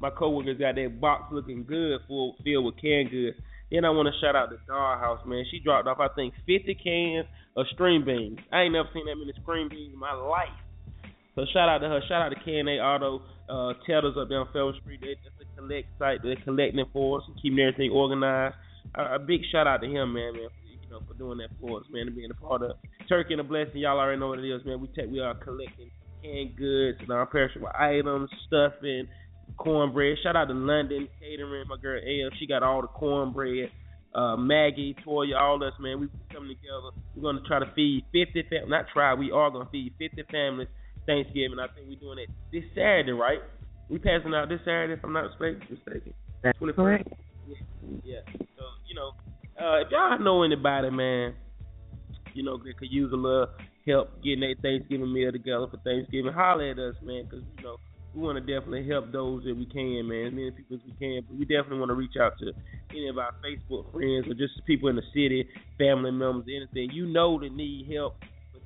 My coworkers got that box looking good, full filled with canned goods. Then I want to shout out the Dollhouse, man. She dropped off, I think, 50 cans of string beans. I ain't never seen that many string beans in my life. So shout out to her. Shout out to K&A Auto uh, Tellers up there on Fellow Street. They, that's a collect site. They're collecting for us and keeping everything organized. A, a big shout out to him, man, man, for, you know, for doing that for us, man, and being a part of Turkey and a blessing. Y'all already know what it is, man. We take we are collecting canned goods, non-perishable items, stuffing, cornbread. Shout out to London Catering, my girl L. She got all the cornbread. Uh, Maggie, Toya, all us, man. We coming together. We're gonna try to feed 50 families. Not try. We are gonna feed 50 families Thanksgiving. I think we're doing it this Saturday, right? We passing out this Saturday, if I'm not mistaken. That's 21st. correct. Yeah, yeah. So you know, uh, if y'all know anybody, man, you know, that could use a little help getting their Thanksgiving meal together for Thanksgiving, holler at us, man, because you know we want to definitely help those that we can, man, as many people as we can. But we definitely want to reach out to any of our Facebook friends or just people in the city, family members, anything you know that need help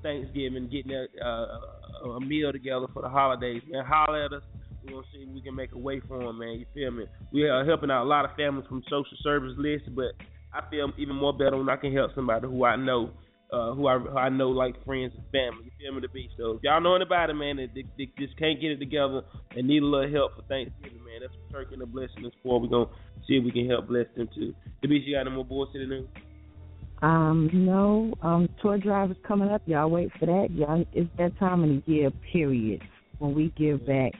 Thanksgiving, getting a, uh, a meal together for the holidays, man. Holler at us. We're gonna see if we can make a way for them, man. You feel me? We are helping out a lot of families from social service lists, but I feel even more better when I can help somebody who I know, uh, who I who I know like friends and family. You feel me? To be so. If y'all know anybody, man, that they, they just can't get it together and need a little help for Thanksgiving, man, that's what Turkey and the blessing is for. We're gonna see if we can help bless them too. The you got any more bullshit news? Um, no, um, tour drive is coming up. Y'all wait for that. Y'all, it's that time of the year, period, when we give back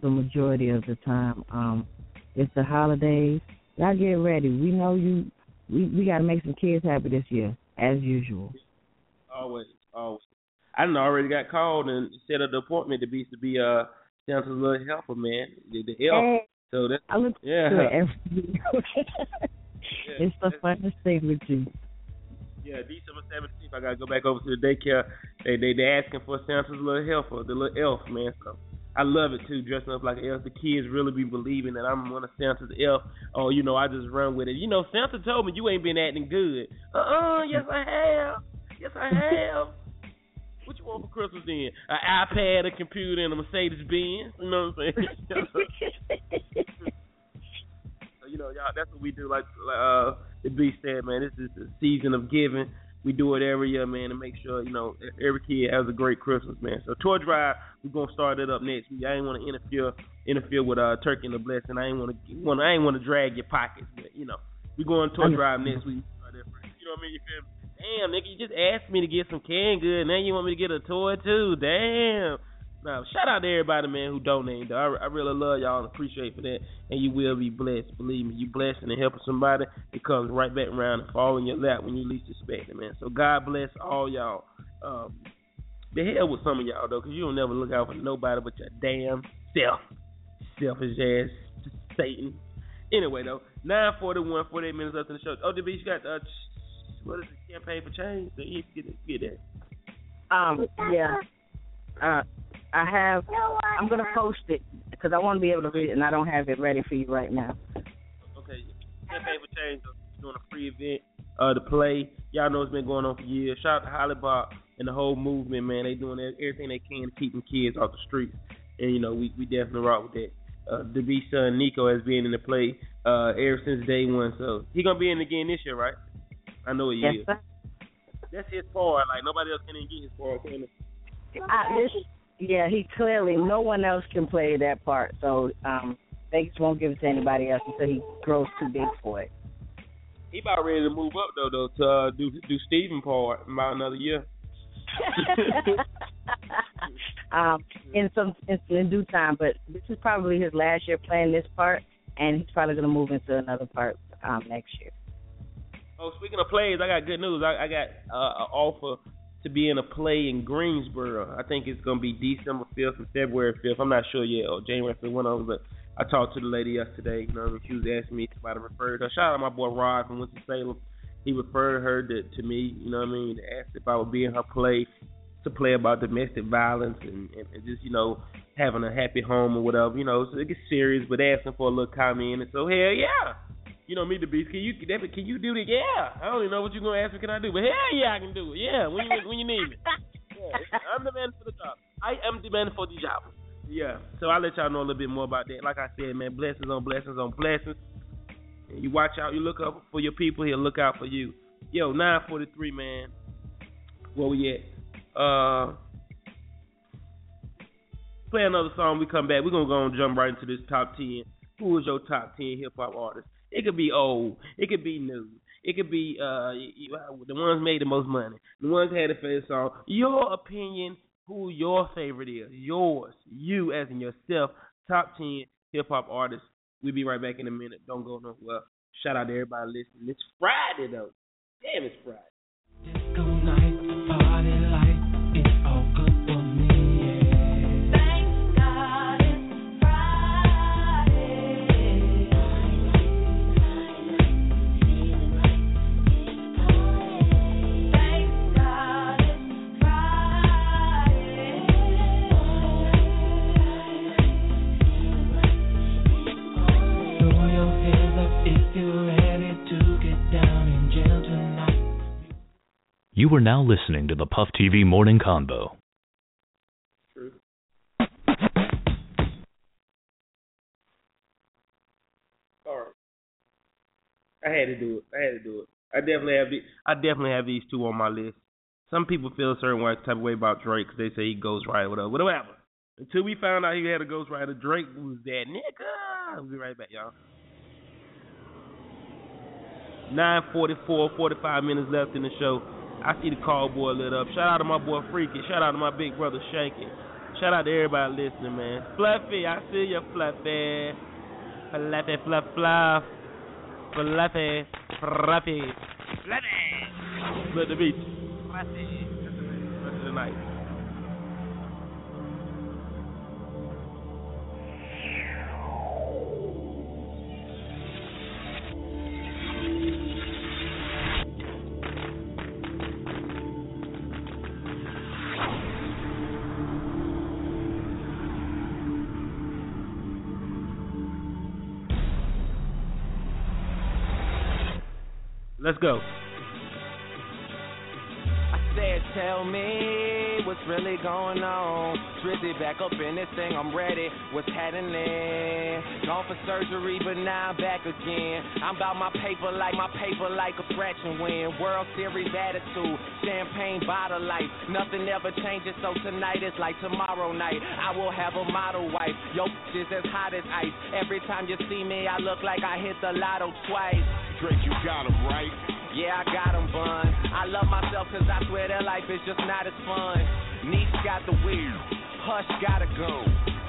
the majority of the time. Um, it's the holidays. Y'all get ready. We know you. We we got to make some kids happy this year, as usual. Always, always. I already got called and set up the appointment to be to be uh Santa's little helper, man. The, the elf. Hey, So that I look yeah. it *laughs* every week. *laughs* it's the funnest thing with you. Yeah, December seventeenth, I gotta go back over to the daycare. They they they asking for Santa's little helper, the little elf, man. So I love it too, dressing up like an elf. The kids really be believing that I'm one of Santa's elf. Oh, you know, I just run with it. You know, Santa told me you ain't been acting good. Uh uh yes I have. Yes I have. What you want for Christmas then? An iPad, a computer, and a Mercedes Benz. You know what I'm saying? *laughs* *laughs* You know, y'all, that's what we do. Like uh, the beast said, man, this is the season of giving. We do it every year, man, to make sure you know every kid has a great Christmas, man. So tour drive, we're gonna start it up next week. I ain't want to interfere interfere with uh turkey and the blessing. I ain't want to I ain't want to drag your pockets, but you know we going tour drive next week. Start that first. You know what I mean? You feel me? Damn, nigga, you just asked me to get some canned good, now you want me to get a toy too? Damn. Now, shout out to everybody, man, who donated. I, I really love y'all and appreciate for that. And you will be blessed. Believe me, you blessed and helping somebody, it comes right back around and fall in your lap when you least expect it, man. So God bless all y'all. Um, the hell with some of y'all though, because you don't never look out for nobody but your damn self, selfish ass Satan. Anyway though, nine forty one, forty eight minutes left in the show. Oh, the beach you got uh, what is it? Campaign for change. So you get it, get that. Um, yeah. Uh, I have. I'm gonna post it because I want to be able to read it, and I don't have it ready for you right now. Okay, campaign for change doing a free event uh to play. Y'all know it's been going on for years. Shout out to Holly Bob and the whole movement, man. They doing everything they can to keep them kids off the streets, and you know we we definitely rock with that. Uh, the B son Nico has been in the play uh ever since day one, so he gonna be in again this year, right? I know he Yes, is. sir. That's his part. Like nobody else can even get his part. Can? I, this, yeah, he clearly no one else can play that part, so um, they just won't give it to anybody else until he grows too big for it. He about ready to move up though, though to uh, do do Steven part in about another year. *laughs* um, in some in, in due time, but this is probably his last year playing this part, and he's probably going to move into another part um, next year. Oh, speaking of plays, I got good news. I, I got uh, an offer to be in a play in Greensboro. I think it's gonna be December fifth and February fifth. I'm not sure yet, or January fifth, one of them. But I talked to the lady yesterday. You know, she was asking me if somebody referred her. Shout out to my boy Rod from Winston Salem. He referred her to, to me. You know what I mean? Asked if I would be in her play to play about domestic violence and, and, and just you know having a happy home or whatever. You know, so it gets serious, but asking for a little comment. And so hell yeah. You know me, the beast. Can you can you do that? Yeah. I don't even know what you're gonna ask me. Can I do? But hell yeah, I can do it. Yeah, when you when you need me. *laughs* Yeah, I'm the man for the job. I am the man for the job. Yeah. So I'll let y'all know a little bit more about that. Like I said, man, blessings on blessings on blessings. And you watch out. You look up for your people. He'll look out for you. Yo, 943, man. Where we at? Uh, play another song. We come back. We're gonna go and jump right into this top ten. Who is your top ten hip hop artist? It could be old. It could be new. It could be uh the ones made the most money. The ones had the favorite song. Your opinion. Who your favorite is? Yours. You as in yourself. Top ten hip hop artists. We'll be right back in a minute. Don't go nowhere. Shout out to everybody listening. It's Friday though. Damn, it's Friday. You are now listening to the Puff TV Morning Convo. I had to do it. I had to do it. I definitely have the, I definitely have these two on my list. Some people feel a certain way, type of way about Drake because they say he goes right, whatever, whatever. Until we found out he had a ghostwriter, Drake was that nigga. We'll be right back, y'all. 944, 45 minutes left in the show. I see the boy lit up. Shout out to my boy Freaky. Shout out to my big brother Shanky. Shout out to everybody listening, man. Fluffy, I see you, Fluffy. Fluffy, fluff, fluff. Fluffy, fluffy, fluffy. Let the beat. Fluffy. Rest of the night. Let's go. I said, tell me what's really going on. Drizzy back up in this thing, I'm ready. What's happening? Gone for surgery, but now I'm back again. I'm about my paper like my paper like a fraction win. World Series attitude, champagne bottle life. Nothing ever changes, so tonight is like tomorrow night. I will have a model wife. Yo, is as hot as ice. Every time you see me, I look like I hit the lotto twice. Drake, you got him right. Yeah, I got 'em bun. I love myself cause I swear that life is just not as fun. Niche got the wheel, Hush gotta go.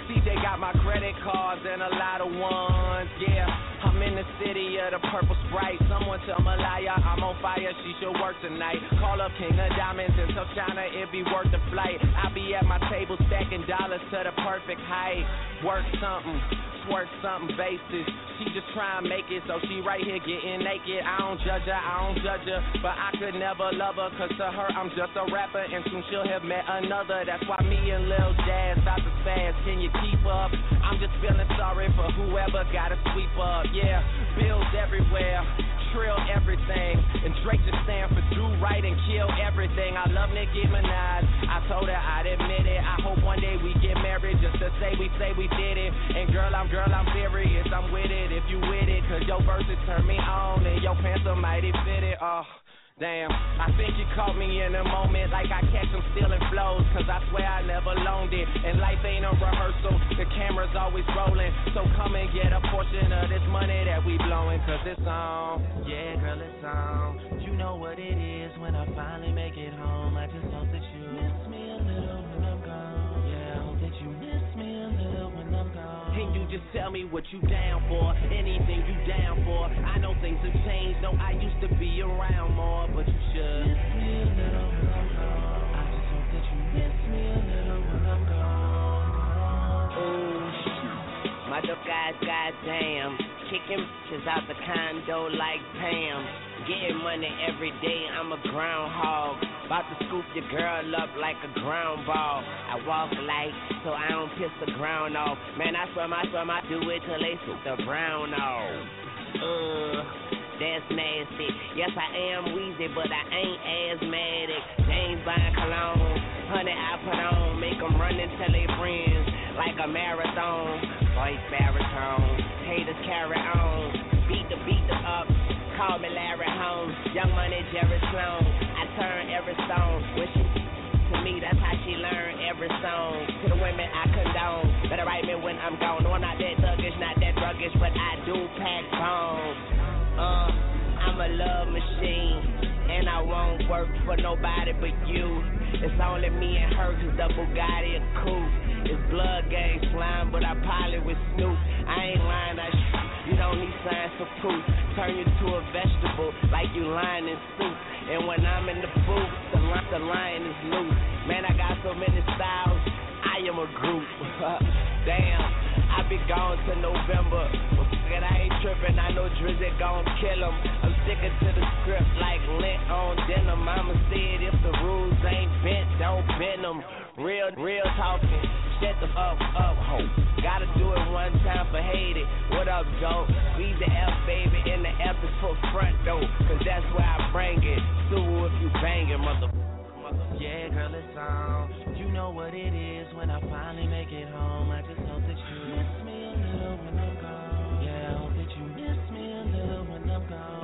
CJ got my credit cards and a lot of ones. Yeah, I'm in the city of the purple sprite. Someone tell Maliah I'm on fire, she should work tonight. Call up King of Diamonds and tell Chyna it be worth the flight. I be at my table stacking dollars to the perfect height. Work something. Twerk something basis. She just try and make it, so she right here getting naked. I don't judge her, I don't judge her, but I could never love her, cause to her I'm just a rapper, and soon she'll have met another. That's why me and Lil Jazz about to fast. Can you keep up? I'm just feeling sorry for whoever gotta sweep up. Yeah, bills everywhere trill everything. And Drake just stand for do right and kill everything. I love Nicki Minaj. I told her I'd admit it. I hope one day we get married just to say we say we did it. And girl, I'm girl, I'm serious. I'm with it if you with it. Cause your verses turn me on and your pants are mighty fitted. Oh. Damn, I think you caught me in a moment like I catch them stealing flows. Cause I swear I never loaned it. And life ain't a rehearsal, the camera's always rolling. So come and get a portion of this money that we blowing. Cause it's on, yeah, girl, it's on. You know what it is when I finally make it home. I just hope Can you just tell me what you down for? Anything you down for? I know things have changed. No, I used to be around more, but you should miss me a little. I just hope that you miss me a little when I'm gone. Oh, my dope guys, goddamn, kicking bitches out the condo like Pam. Getting money every day, I'm a groundhog. About to scoop your girl up like a ground ball. I walk light, so I don't piss the ground off. Man, I swear, I swear, I do it till they scoop the brown off. Uh, that's nasty. Yes, I am Weezy, but I ain't asthmatic. James Bond cologne, honey, I put on. Make them run and tell their friends like a marathon. Voice baritone, haters carry on. Beat the beat the up. Call me Larry Holmes, Young Money Jerry Sloan. I turn every stone. When she to me, that's how she learned every song. To the women I condone, better write me when I'm gone. No, I'm not that thuggish, not that druggish, but I do pack bones. Uh, I'm a love machine, and I won't work for nobody but you. It's only me and her, cause the Bugatti a coupe. It's blood gang slime, but I pilot with Snoop. I ain't lying, I sh- you don't need signs for proof. Turn you to a vegetable like you lying in soup. And when I'm in the booth, the, li- the lion is loose. Man, I got so many styles, I am a group. *laughs* Damn, I be gone to November. But fuck it, I ain't tripping. I know Drizzy gon' kill him. I'm sticking to the script like lint on denim. Mama it if the rules ain't bent, don't bend them. Real, real talking. Shut the fuck up, ho. Gotta do it one time for hate it. What up, Joe? Leave the F, baby, in the F is for front door. Cause that's where I bring it. Sue if you bangin', mother. Yeah, girl, it's on. You know what it is when I finally make it home. I just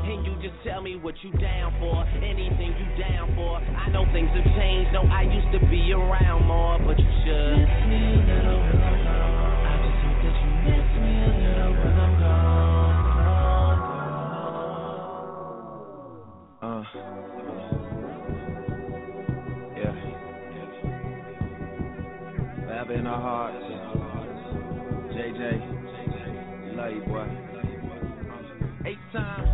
And you just tell me what you down for, anything you down for. I know things have changed. No, I used to be around more, but you should miss me a little when I'm gone. I just hope that you miss me a little when I'm gone. Uh. Yeah. Forever in our hearts. JJ. Love you, boy. Eight times.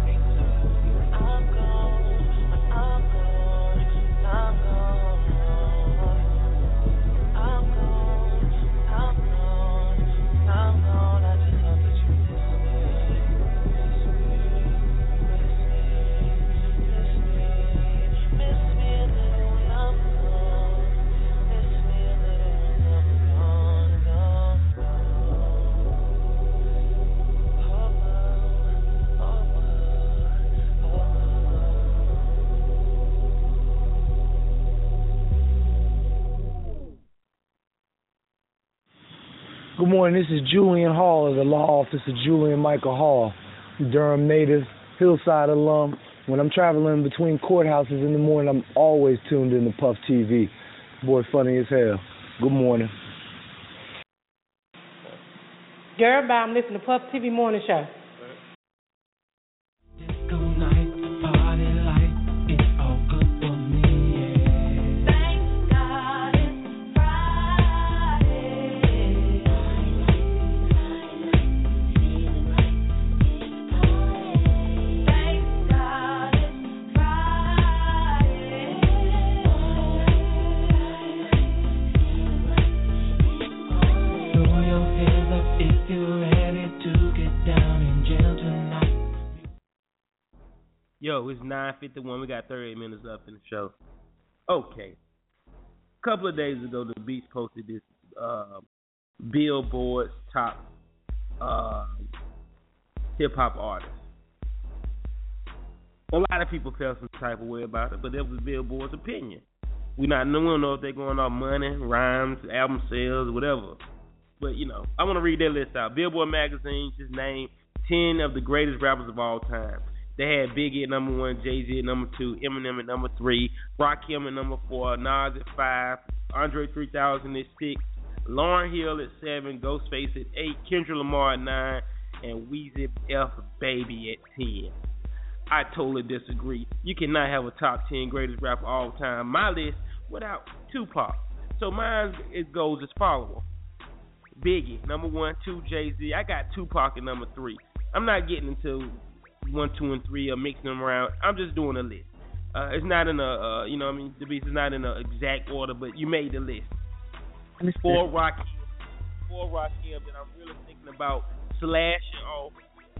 Morning. This is Julian Hall of the law office of Julian Michael Hall, Durham native, Hillside alum. When I'm traveling between courthouses in the morning, I'm always tuned in to Puff TV. Boy, funny as hell. Good morning. Bye. I'm listening to Puff TV Morning Show. It's nine fifty one. We got thirty eight minutes left in the show. Okay. A couple of days ago, the Beats posted this uh, Billboard's top uh, hip hop artists. A lot of people felt some type of way about it, but that was Billboard's opinion. We not we don't know if they're going off money, rhymes, album sales, whatever. But you know, I want to read that list out. Billboard magazine just named ten of the greatest rappers of all time. They had Biggie at number one, Jay Z at number two, Eminem at number three, Rakim at number four, Nas at five, Andre 3000 at six, Lauryn Hill at seven, Ghostface at eight, Kendrick Lamar at nine, and Weezy F Baby at ten. I totally disagree. You cannot have a top ten greatest rapper of all time. My list without Tupac. So mine it goes as follows: Biggie number one, two Jay Z. I got Tupac at number three. I'm not getting into one, two, and three or mixing them around. I'm just doing a list. Uh, it's not in a, uh, you know, what I mean, the beast is not in an exact order, but you made the list. Four Rocky, four Rocky, but I'm really thinking about slashing off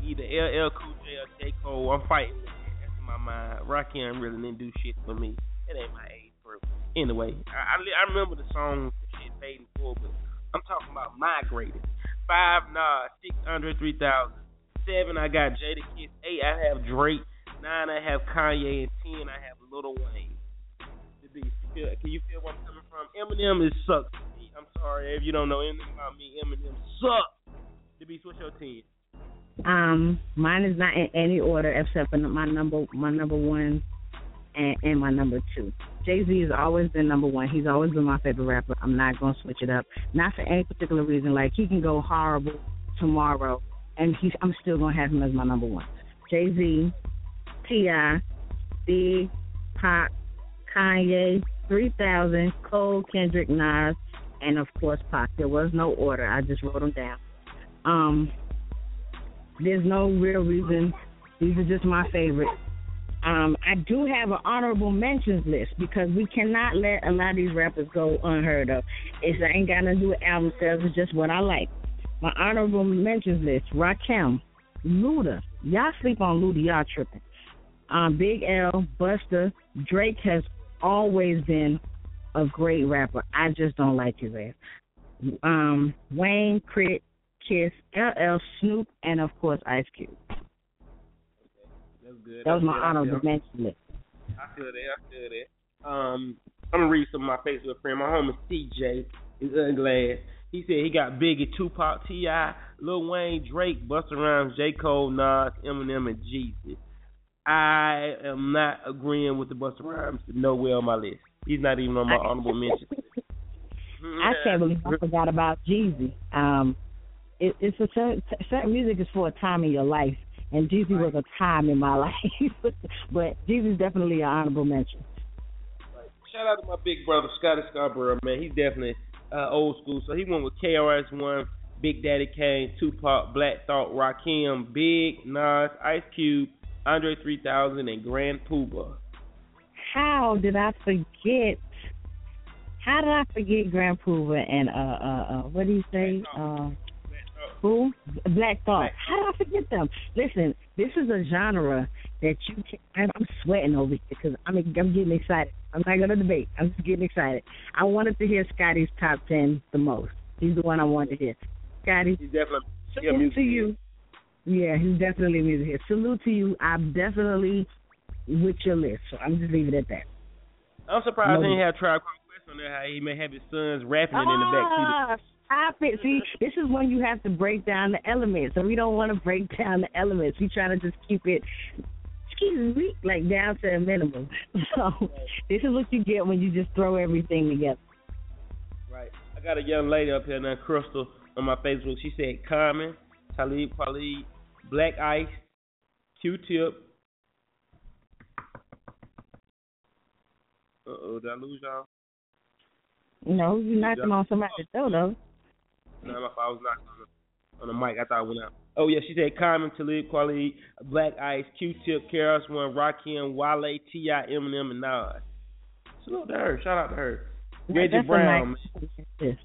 either LL Cool J or J Cole. I'm fighting with that. That's in my mind. Rocky really didn't do shit for me. It ain't my age group. Anyway, I, I, I remember the song shit paid in full, but I'm talking about my greatest. Five, nah, six hundred, three thousand. Seven, I got Jada Kiss. Eight, I have Drake. Nine, I have Kanye. And ten, I have Lil Wayne. Can you feel where I'm coming from? Eminem is sucks. I'm sorry if you don't know anything about me. Eminem sucks. The beast. What's your ten? Um, mine is not in any order except for my number, my number one, and, and my number two. Jay Z has always been number one. He's always been my favorite rapper. I'm not gonna switch it up, not for any particular reason. Like he can go horrible tomorrow, and he's I'm still gonna have him as my number one. Jay Z, T.I., Big, Pop, Kanye, 3000, Cole, Kendrick, Nas, and of course Pac. There was no order. I just wrote them down. Um, there's no real reason. These are just my favorites. Um, I do have an honorable mentions list because we cannot let a lot of these rappers go unheard of. It's I ain't got nothing to do with album sales. It's just what I like. My honorable mentions list: Rakim, Luda. Y'all sleep on Luda. Y'all tripping. Um, Big L, Buster, Drake has always been a great rapper. I just don't like his ass. Um, Wayne, Crit, Kiss, LL, Snoop, and of course Ice Cube. That's good. That was my. Honorable mention list. I feel that. I feel that. Um, I'm gonna read some of my Facebook friend. My homie CJ is glad. He said he got Biggie, Tupac, T.I., Lil Wayne, Drake, Busta Rhymes, J. Cole, Nas, Eminem, and Jeezy. I am not agreeing with the Busta Rhymes nowhere on my list. He's not even on my honorable mention. I can't believe I forgot about Jeezy. Um, it, it's a certain, certain music is for a time in your life, and Jeezy was a time in my *laughs* life. but Jeezy's definitely an honorable mention. Shout out to my big brother Scotty Scarborough, man. He's definitely uh, old school. So he went with KRS One, Big Daddy Kane, Tupac, Black Thought, Rakim, Big Nas, Ice Cube, Andre 3000, and Grand Puba. How did I forget? How did I forget Grand Puba and uh uh uh what do you say? Uh, who? Black Thought. How did I forget them? Listen, this is a genre that you can. I'm, I'm sweating over here because I'm I'm getting excited. I'm not gonna debate. I'm just getting excited. I wanted to hear Scotty's top ten the most. He's the one I wanted to hear. Scotty, He's definitely yeah, salute to you. Yeah, he's definitely music hit. Salute to you. I'm definitely with your list. So I'm just leaving it at that. I'm surprised No. he didn't have Tribe Quest on there. How he may have his sons rapping it in the back. Ah, stop it. See, this is when you have to break down the elements. So we don't want to break down the elements. We try to just keep it, like down to a minimum. *laughs* So this is what you get when you just throw everything together. Right. I got a young lady up here now, Crystal, on my Facebook. She said Common, Talib Kweli, Black Ice, Q-Tip. Uh oh, did I lose y'all? No, you're knocking on somebody's door, though. No, if I was not on the, on the mic, I thought I went out. Oh yeah, she said Common, Talib Kweli, Black Ice, Q-Tip, KRS One, Rakim, Wale, T.I., Eminem, and Nas. Salute to her. Shout out to her. Reggie That's a Brown. nice- man.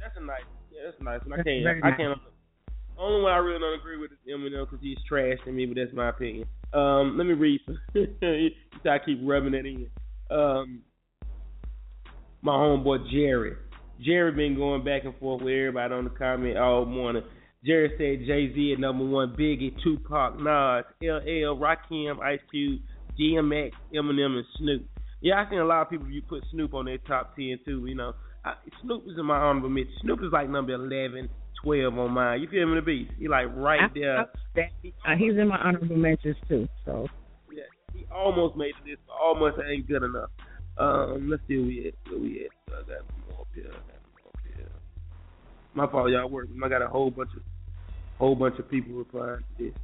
That's a nice. Yeah, that's a nice one. I That's can't. I can't. Only one I really don't agree with is Eminem because he's trash to me, but that's my opinion. Um, let me read. some- *laughs* you I keep rubbing it in. Um, my homeboy Jerry. Jerry been going back and forth with everybody on the comment all morning. Jerry said Jay Z at number one, Biggie, Tupac, Nas, LL, Rakim, Ice Cube, DMX, Eminem, and Snoop. Yeah, I seen a lot of people you put Snoop on their top ten too. You know, I, Snoop is in my honorable mention. Snoop is like number 11, 12 on mine. You feel me, the beast? He like right there. Uh, he's in my honorable mentions too. So Yeah, he almost made the list, but almost ain't good enough. Um, let's see where we at. Where we at? I got more up here. I got more up here. My fault, y'all. I got a whole bunch of whole bunch of people replying to this.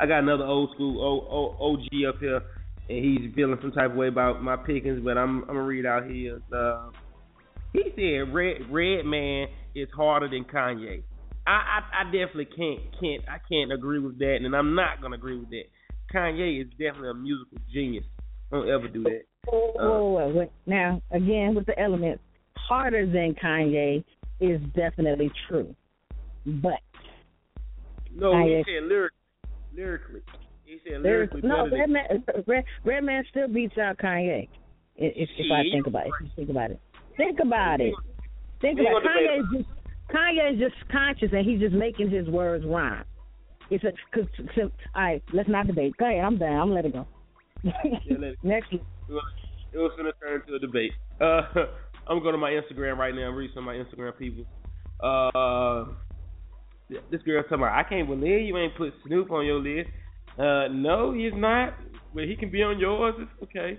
I got another old school OG up here, and he's feeling some type of way about my pickings, but I'm I'm gonna read out his. Uh, he said Red Red Man is harder than Kanye. I, I I definitely can't can't I can't agree with that, and I'm not gonna agree with that. Kanye is definitely a musical genius. Don't ever do that. Now, again, with the elements, harder than Kanye is definitely true. But No, Kanye- he said lyrically. Lyrically, he said lyrically no better than Redman. Red, Redman still beats out Kanye. If, if, I think about it, if you think about it, think about it. Think about it. Kanye's just Kanye's just conscious and he's just making his words rhyme. It's a cause, so, all right. Let's not debate. Go ahead. I'm done. I'm letting go. Yeah, let it- *laughs* Next. It was, gonna turn into a debate. Uh, *laughs* I'm going to my Instagram right now. and read some of my Instagram people. Uh, this girl talking about I can't believe you ain't put Snoop on your list. Uh, no, he's not. But he can be on yours. It's okay.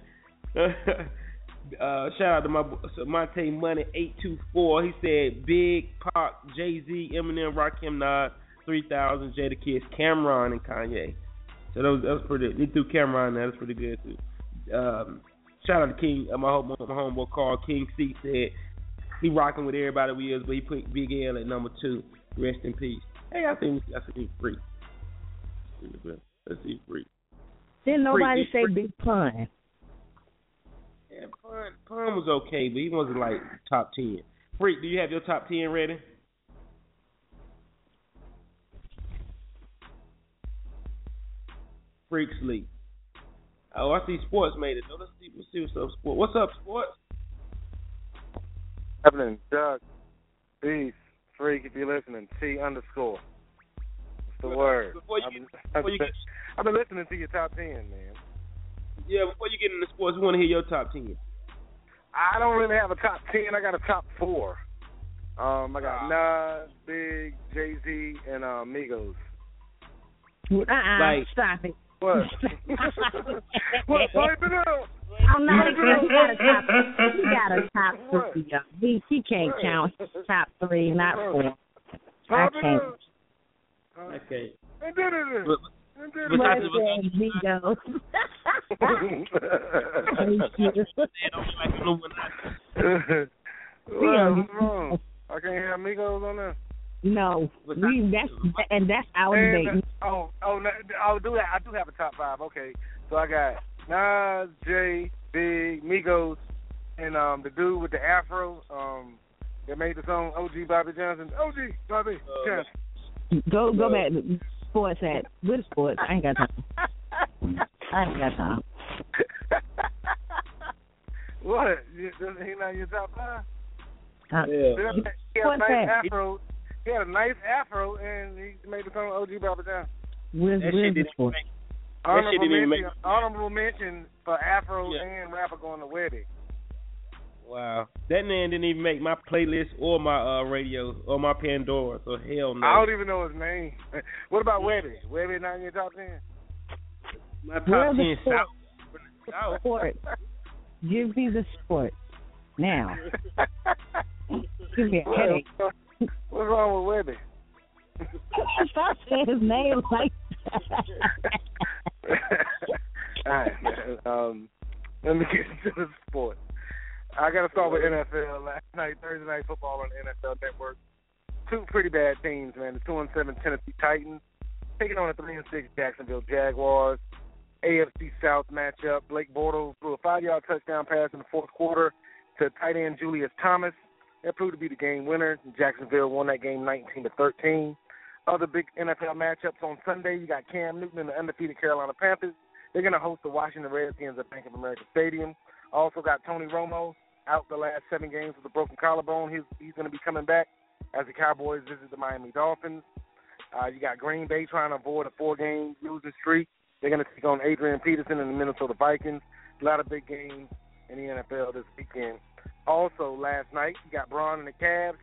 *laughs* uh, shout out to my Monte Money eight two four. He said Big Pac, Jay Z, Eminem, Rakim, Nas, three thousand, Jada Kiss, Cam'ron, and Kanye. So that was, that was pretty. He threw Cam'ron there. That's pretty good too. Um, shout out to King. Uh, my home, my homeboy Carl King C said he rocking with everybody we is, but he put Big L at number two. Rest in peace. Hey, I think I think free. Let's see free. Didn't nobody Freak, say Big Pun? Yeah, Pun Pun was okay, but he wasn't like top ten. Freak, do you have your top ten ready? Freak sleep. Oh, I see sports made it. though. Let's see, let's see what's up, sport. What's up, sports? happening? Doug, Beef, Freak, if you're listening, T underscore. What's the word? Before you I've been, before you get, I've been listening to your top ten, man. yeah, before you get into sports, we want to hear your top ten. I don't really have a top ten. I got a top four. Um, I got Nas, Big, Jay Z, and uh, Migos. Uh-uh. Like- Stop it. What? *laughs* *laughs* what? Pipe it up. I'm not even. He got a top. He got a top three. He he can't count top three, not four. I can't. Okay. And did it. But, did but that's- Migos. Well, what's wrong? I can't hear Amigos on there. No, we that's and that's our And, debate. oh, oh, no, oh, do that. I do have a top five. Okay, so I got Nas, Jay, Big, Migos, and um the dude with the afro um that made the song OG Bobby Johnson. OG Bobby Johnson. Go go back. Sports at with sports. I ain't got time. *laughs* I ain't got time. *laughs* what? You- He not in your top five? Uh, He had a nice that? afro. He had a nice afro, and he made the song OG Bobby Johnson. Where's That shit where's the didn't sports? That shit Honorable didn't even mention, make- honorable mention for Afro Yeah. and rapper going to wedding. Wow, that man didn't even make my playlist or my uh radio or my Pandora. So hell no. I don't even know his name. *laughs* What about Webbie? Webbie not in your top ten? my top Where's the ten sports? South. South. Sports. Give me the sport now. Give me a headache. What's wrong with Webbie? *laughs* Stop saying his name like *laughs* *laughs* All right, man. Um, let me get into the sport. I got to start with NFL. Last night, Thursday night football on the NFL Network. Two pretty bad teams, man. The two and seven Tennessee Titans taking on the three and six Jacksonville Jaguars. AFC South matchup. Blake Bortles threw a five-yard touchdown pass in the fourth quarter to tight end Julius Thomas. That proved to be the game winner. Jacksonville won that game 19 to 13. Other big NFL matchups on Sunday. You got Cam Newton and the undefeated Carolina Panthers. They're going to host the Washington Redskins at Bank of America Stadium. Also got Tony Romo out the last seven games with a broken collarbone. He's he's going to be coming back as the Cowboys visit the Miami Dolphins. Uh, you got Green Bay trying to avoid a four-game losing streak. They're going to take on Adrian Peterson and the Minnesota Vikings. A lot of big games in the NFL this weekend. Also, last night, you got Bron and the Cavs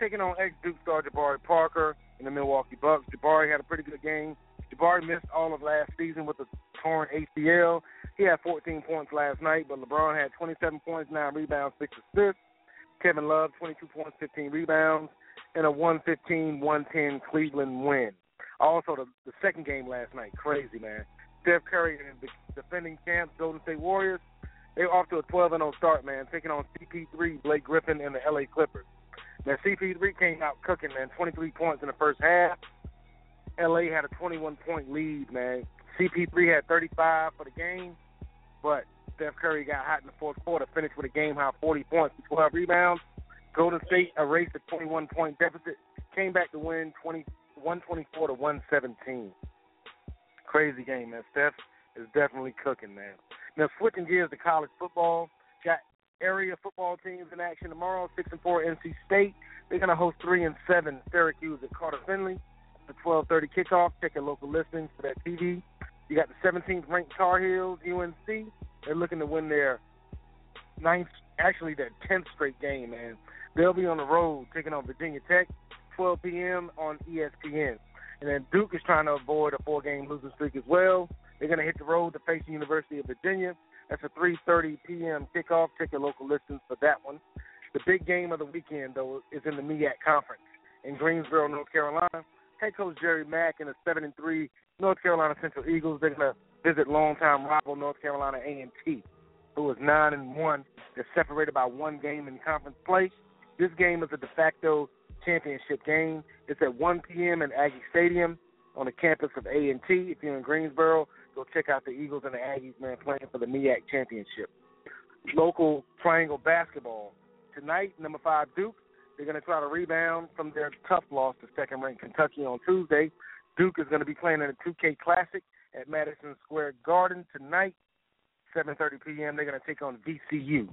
taking on ex-Duke star Jabari Parker and the Milwaukee Bucks. Jabari had a pretty good game. Jabari missed all of last season with a torn ACL. He had 14 points last night, but LeBron had 27 points, 9 rebounds, 6 assists. Kevin Love, 22 points, 15 rebounds, and a 115-110 Cleveland win. Also, the, the second game last night, crazy, man. Steph Curry and the defending champs, Golden State Warriors, they were off to a 12-0 start, man, taking on CP3, Blake Griffin, and the LA Clippers. Now, CP3 came out cooking, man, 23 points in the first half. LA had a 21-point lead, man. CP3 had 35 for the game, but Steph Curry got hot in the fourth quarter, finished with a game high 40 points, 12 rebounds. Golden State erased a 21 point deficit, came back to win 20, 124 to 117. Crazy game, man. Steph is definitely cooking, man. Now switching gears to college football, got area football teams in action tomorrow. Six and four NC State. They're gonna host three and seven Syracuse at Carter Finley. The 12:30 kickoff. Check your local listings for that TV. You got the 17th ranked Tar Heels, UNC. They're looking to win their ninth, actually their 10th straight game, man. They'll be on the road taking on Virginia Tech, 12 p.m. on ESPN. And then Duke is trying to avoid a four-game losing streak as well. They're going to hit the road to face the University of Virginia. That's a 3:30 p.m. kickoff. Check your local listings for that one. The big game of the weekend, though, is in the MEAC Conference in Greensboro, North Carolina. Head coach Jerry Mack and the seven and three North Carolina Central Eagles. They're to visit longtime rival North Carolina A&T, who is nine and one. They're separated by one game in conference play. This game is a de facto championship game. It's at 1 p.m. in Aggie Stadium on the campus of A&T. If you're in Greensboro, go check out the Eagles and the Aggies, man, playing for the MEAC championship. Local triangle basketball tonight. Number five Duke. They're going to try to rebound from their tough loss to second-ranked Kentucky on Tuesday. Duke is going to be playing in a 2K Classic at Madison Square Garden tonight, 7:30 p.m. They're going to take on VCU.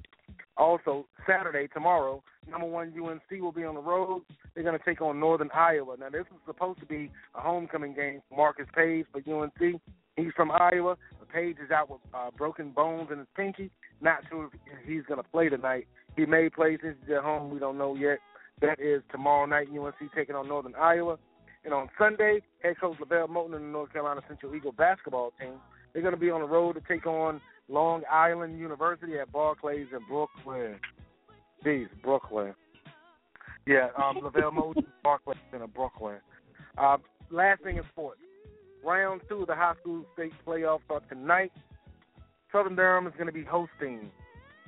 Also, Saturday, tomorrow, number one UNC will be on the road. They're going to take on Northern Iowa. Now, this was supposed to be a homecoming game for Marcus Paige for UNC. He's from Iowa. Paige is out with uh, broken bones in his pinky. Not sure if he's going to play tonight. He may play since he's at home. We don't know yet. That is tomorrow night, UNC taking on Northern Iowa. And on Sunday, head coach LeVelle Moton and the North Carolina Central Eagle basketball team, they're going to be on the road to take on Long Island University at Barclays in Brooklyn. Jeez, Brooklyn. Yeah, um, LeVelle Moton, Barclays in Brooklyn. Uh, last thing in sports. Round two of the high school state playoffs are tonight. Southern Durham is going to be hosting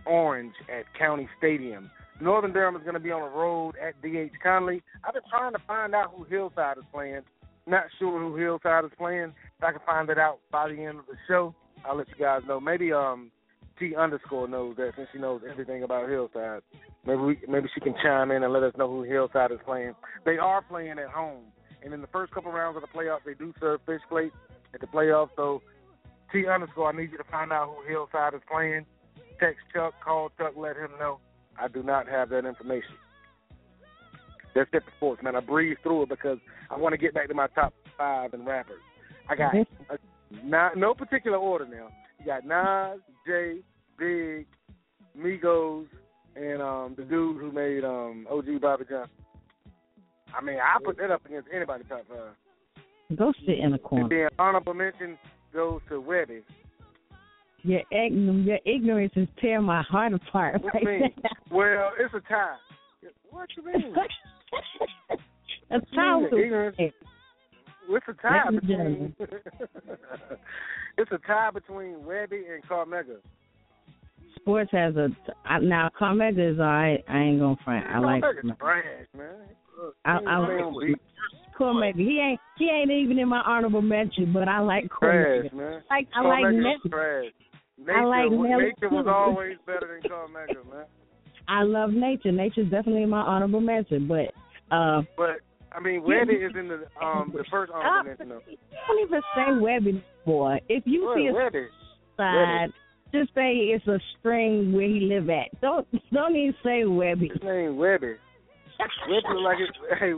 Orange at County Stadium. Northern Durham is going to be on the road at D.H. Conley. I've been trying to find out who Hillside is playing. Not sure who Hillside is playing. If I can find it out by the end of the show, I'll let you guys know. Maybe um T underscore knows that since she knows everything about Hillside. Maybe we, maybe she can chime in and let us know who Hillside is playing. They are playing at home, and in the first couple rounds of the playoffs, they do serve fish plates at the playoffs. So T underscore, I need you to find out who Hillside is playing. Text Chuck, call Chuck, let him know. I do not have that information. That's it for sports, man. I breezed through it because I want to get back to my top five and rappers. I got uh, not, no particular order now. You got Nas, Jay, Big, Migos, and um the dude who made um OG Bobby Johnson. I mean, I put that up against anybody top five. Go sit in the And corner. then honorable mention goes to Webbie. Your, ign- your ignorance is tearing my heart apart. What right mean? now. Well, it's a tie. What you mean? *laughs* A tie was ignorance. It's a tie between. *laughs* it's a tie between Webbie and Cormega. Sports has a I, now Cormega is alright. I ain't gonna front. I like Cormega's trash, man. I, I like Cormega. He ain't he ain't even in my honorable mention, but I like Trash, man. Like I like Cormega's Nelly. Nature, I like was- Nelly nature was always better than Cormega, man. I love nature. Nature's definitely in my honorable mention, but uh, But I mean, Webbie is in the um the first honorable mention though. don't even say Webbie, boy. If you What, see a Webbie? side, just say it's a string where he live at. Don't don't even say Webbie. His name Webbie. Webby look like his hey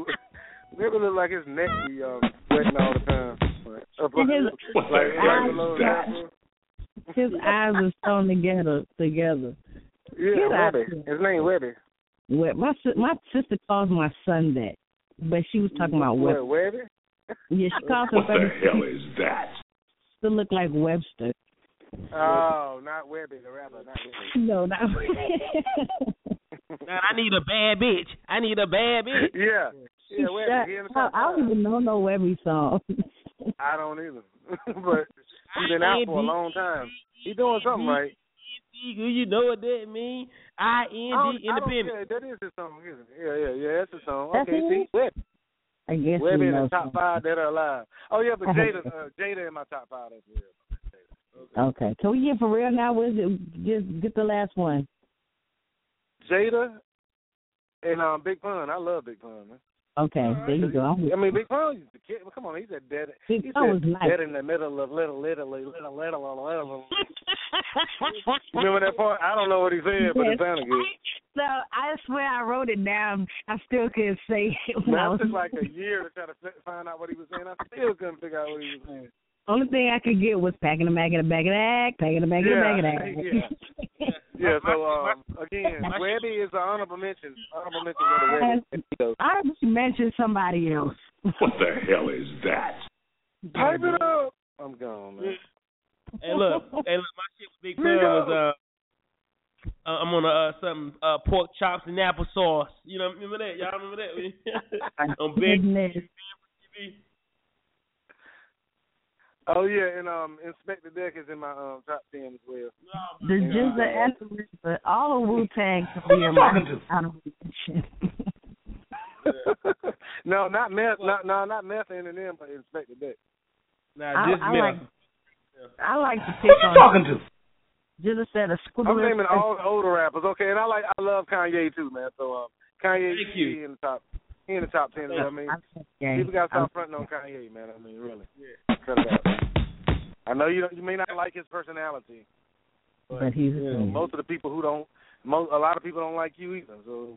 Webby look like his neck be um sweating all the time. Up And his- like, What the hell like is below that? the- His eyes are sewn together together. Yeah, Get Webby. His name Webby. Well, my my sister calls my son that, but she was talking about What, Webby. Webby? Yeah, she calls him. What the hell is that? To look like Webster. Oh, not Webby, the rapper, not Webby. No, not. *laughs* Now, I need a bad bitch. I need a bad *laughs* bitch. Yeah. Yeah, Webbie. Shut He in the up. top I don't even know no Webbie song. *laughs* I don't either. *laughs* but he's been out for a long time. He's doing something right. You know what that means? I N I don't- G I don't- independent. yeah, that is his song, isn't it? Yeah, yeah, yeah, that's his song. That's okay, it? see, Webbie. I guess Webbie you in the top five that are alive. Oh yeah, but Jada, uh, Jada in my top five as well. Okay, can we get for real now? What is it? Just get the last one. Jada and um Big Pun. I love Big Pun, man. Okay, there you go. I'm I mean, Big Pun, he's the kid. Come on, he's a dead. Big he's Pun was nice. dead in the middle of little, little, little, little, little, little, little. *laughs* Remember that part? I don't know what he said, but it sounded good. No, I swear I wrote it down. I still couldn't say it when Man, was. it took like a *laughs* year to try to find out what he was saying. I still couldn't figure out what he was saying. Only thing I could get was packing a bag in the bag of the act, packing a bag in the bag of the act. Yeah. Yeah, so um, again, Webbie is an honorable mention. Honorable mention for the Webbie. I just mentioned somebody else. What the hell is that? Pipe it up. I'm gone, man. Hey look, hey look, my shit with Big Pun Here we go. was uh, uh I'm on a uh, something uh pork chops and applesauce. You know, remember that? Y'all remember that? *laughs* *laughs* on Big Goodness. TV. Oh yeah, and um, Inspectah Deck is in my um top ten as well. The GZA and the Ripper, all of Wu Tang could be in my honorable mention. *laughs* no, not meth. Not no, not meth and them, but Inspectah Deck. Nah, I, just I me. like I like to pick Who you on GZA said a I'm squibble. naming all the older rappers, okay, and I like I love Kanye too, man. So um, Kanye Thank you. in the top, he in the top ten. I mean, people got to stop fronting on Kanye, man. I mean, really, cut it out. I know you don't, you may not like his personality, But he's you know, most of the people who don't, most a lot of people don't like you either. So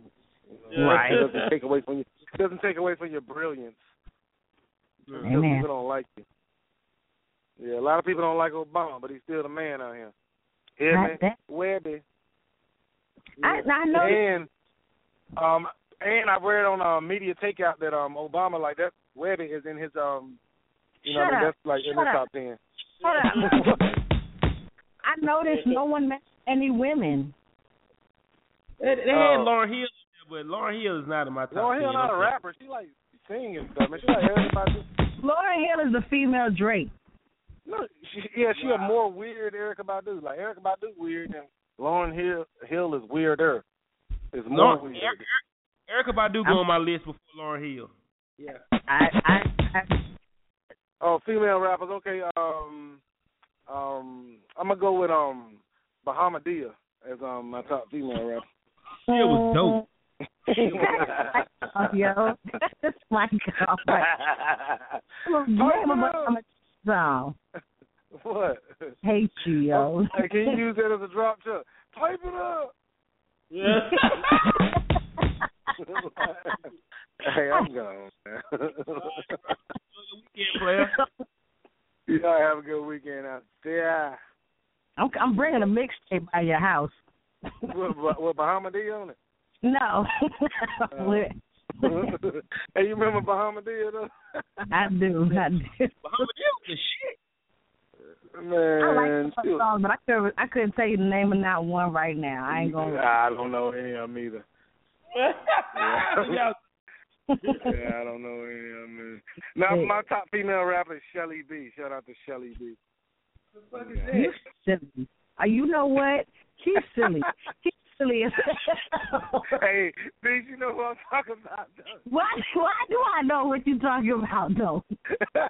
you know, Right. it doesn't take away from you. It doesn't take away from your brilliance. Because Amen. people don't like you. Yeah, a lot of people don't like Obama, but he's still the man out here. Yeah, Not man. that- Webbie. I, I know. And um and I read on uh, media takeout that um Obama like that Webbie is in his um you know Shut what I mean, that's like in Shut his up. top ten. Hold on. *laughs* I noticed no one mentioned any women. They, they had Oh. Lauryn Hill, but Lauryn Hill is not in my top. Lauryn Hill 10, not a rapper. She like singing and stuff, man. She like everybody. Lauryn Hill is the female Drake. No, she, yeah, she a more weird Erykah Badu. Like Erykah Badu weird and Lauryn Hill Hill is weirder. It's more Lauren, weird. Erica, Erykah Badu go on my list before Lauryn Hill. Yeah. I, I, I Oh, female rappers. Okay. Um, um, I'm gonna go with um Bahamadia as um my top female rapper. She was dope. *laughs* oh, yo, that's my God. Well, damn, I'm a- I'm a song. what? Hate you, yo. Hey, can you use that as a drop chuck? Pipe it up. *laughs* *laughs* hey, I'm gone, man. *laughs* Y'all have a good weekend out there. I'm, I'm bringing a mixtape by your house. What, what, what Bahamadia on it? No. *laughs* Uh, hey, you remember Bahamadia though? I do. I do. Bahamadia was the shit. Man, I like the she was- song, but I couldn't. I couldn't tell you the name of not one right now. I ain't gonna. I don't know any of them either. *laughs* yeah, I don't know any of them. Now, my top female rapper is Shelly B. Shout out to Shelly B. You silly. Uh, you know what? She's silly. She's silly as *laughs* hey, bitch, you know who I'm talking about, though. Why? Why do I know what you're talking about, though? *laughs*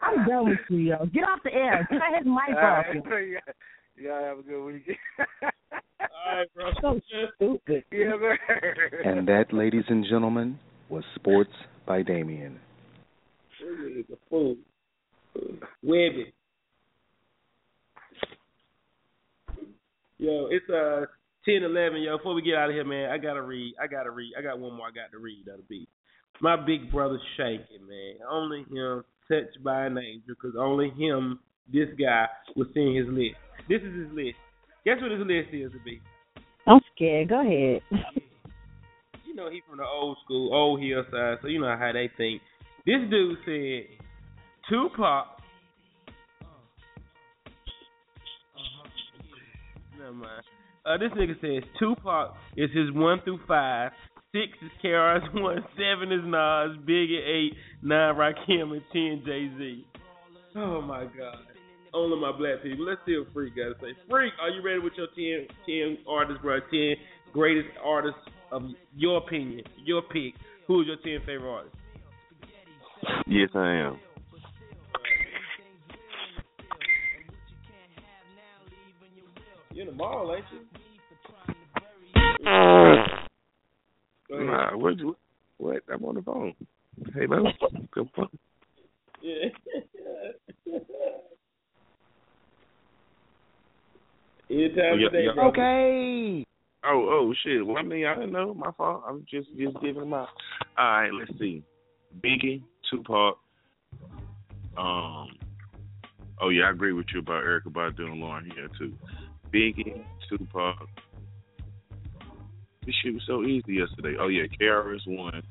I'm done with you, yo. Get off the air. Cut his mic All off. right, y'all- y'all have a good weekend. All right, bro. *laughs* So stupid. *laughs* Yeah. And that, ladies and gentlemen, was Sports by Damien. This is a fool. Webbie. Yo, it's uh ten eleven. Yo, before we get out of here, man, I gotta read. I gotta read. I got one more. I got to read. That'll be my big brother Shanky, man. Only him touched by an angel, because only him, this guy, was seeing his list. This is his list. Guess what his list is to be? I'm scared. Go ahead. You know he from the old school, old hillside, so you know how they think. This dude said Tupac. Uh-huh. Never mind. Uh, this nigga says Tupac is his one through five. Six is KRS *laughs* One, seven is Nas, Biggie eight, nine Rakim, and ten Jay Z. Oh my God. Only my black people. Let's see what Freak got to say. Freak, are you ready with your 10, 10 artists, bro? 10 greatest artists of your opinion, your pick. Who's your 10 favorite artists? Yes, I am. You're in the mall, ain't you? Nah, what? you- What? I'm on the phone. Hey, man. Good phone. Yeah. *laughs* Anytime Yeah, today, yeah. brother. Okay. Oh, oh shit. Well, I mean, I didn't know. My fault. I'm just just giving them out. All right, let's see. Biggie, Tupac. Um. Oh yeah, I agree with you about Eric about doing Lauren here too. Biggie, Tupac. This shit was so easy yesterday. Oh yeah, KRS One,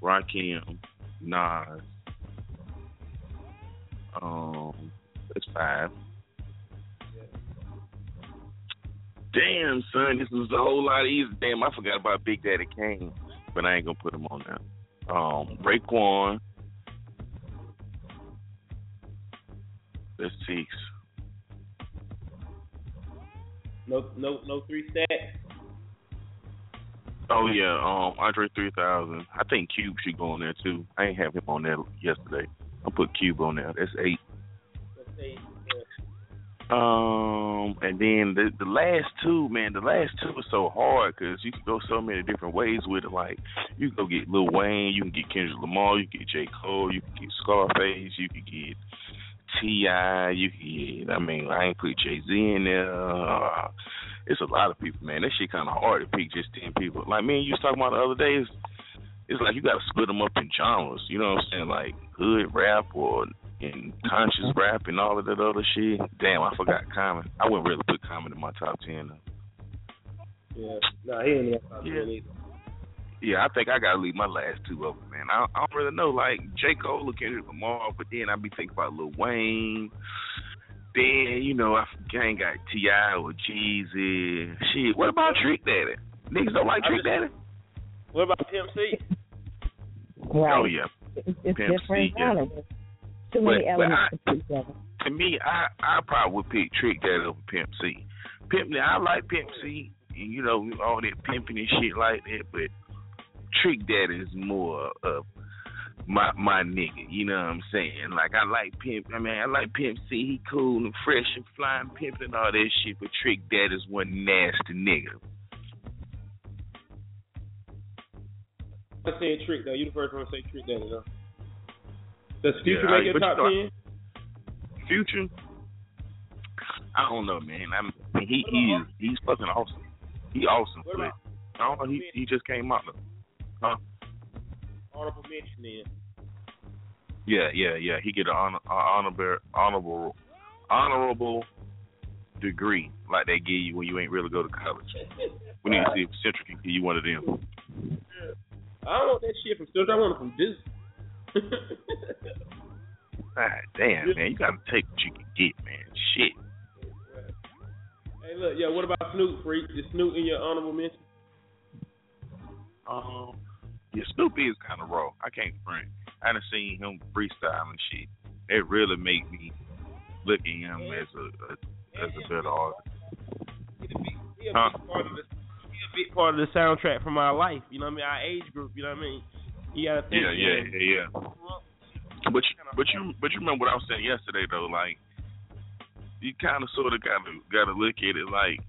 Rakim, Nas. Um, that's five. Damn, son, this was a whole lot easier. Damn, I forgot about Big Daddy Kane, but I ain't gonna put him on now. Um, Raekwon. That's six. No, no, no three stacks. Oh yeah, um, Andre three thousand. I think Cube should go on there too. I ain't have him on there yesterday. I'll put Cube on there. That's eight. Let's see. Um, and then the the last two, man, the last two are so hard because you can go so many different ways with it. Like you can go get Lil Wayne, you can get Kendrick Lamar, you can get J Cole, you can get Scarface, you can get T.I., you can get. I mean, I ain't put Jay Z in there. It's a lot of people, man. That shit kind of hard to pick just ten people. Like me and you was talking about the other day. It's, like you got to split them up in genres. You know what I'm saying? Like hood rap or in conscious uh-huh. rap and all of that other shit. Damn, I forgot Common. I wouldn't really put Common in my top ten. Though. Yeah. No, he ain't in that top Yeah. 10 either. Yeah, I think I gotta leave my last two open, man. I, I don't really know, like J Cole or Kendrick Lamar, but then I'd be thinking about Lil Wayne. Then you know I ain't got T.I. or Jeezy. Shit, what about Trick Daddy? Niggas don't like Trick Daddy. What about Pimp C? Oh, right. Oh yeah, It's, it's Pimp different C, yeah. Genres. Too many but elements I- to put together. to me, I I probably would pick Trick Daddy over Pimp C. Pimp, now I like Pimp C, and you know all that pimping and shit like that, but Trick Daddy is more of my my nigga. You know what I'm saying? Like I like Pimp. I mean, I like Pimp C. He cool and fresh and flying pimp and all that shit, but Trick Daddy's one nasty nigga. I said Trick though. You the first one to say Trick Daddy though. Does Future Yeah, make I- your top ten? Future. I don't know, man. I'm, mean, he he is he's fucking awesome. He awesome, What but about- I don't know. He he just came out. Huh? Honorable mention then. Yeah, yeah, yeah. He get an honor, honorable, honorable, honorable degree like they give you when you ain't really go to college. We need to *laughs* see if Central can give you one of them. I don't want that shit from Stooges. I want it from Duke. God *laughs* damn, man, you gotta take what you can get, man. Shit. Hey, look, yeah. What about Snoop Freak? Is Snoop in your honorable mention? Um, yeah, Snoopy is kind of raw. I can't front. I done seen him freestyle and shit. It really make me look at him as a, a as a better artist. He a Huh? big part of the he a big part of the soundtrack from our life. You know what I mean? Our age group. You know what I mean? You gotta think. Yeah, yeah, yeah, yeah. But you, but you, but you remember what I was saying yesterday though. Like, you kind of sort of gotta gotta look at it like,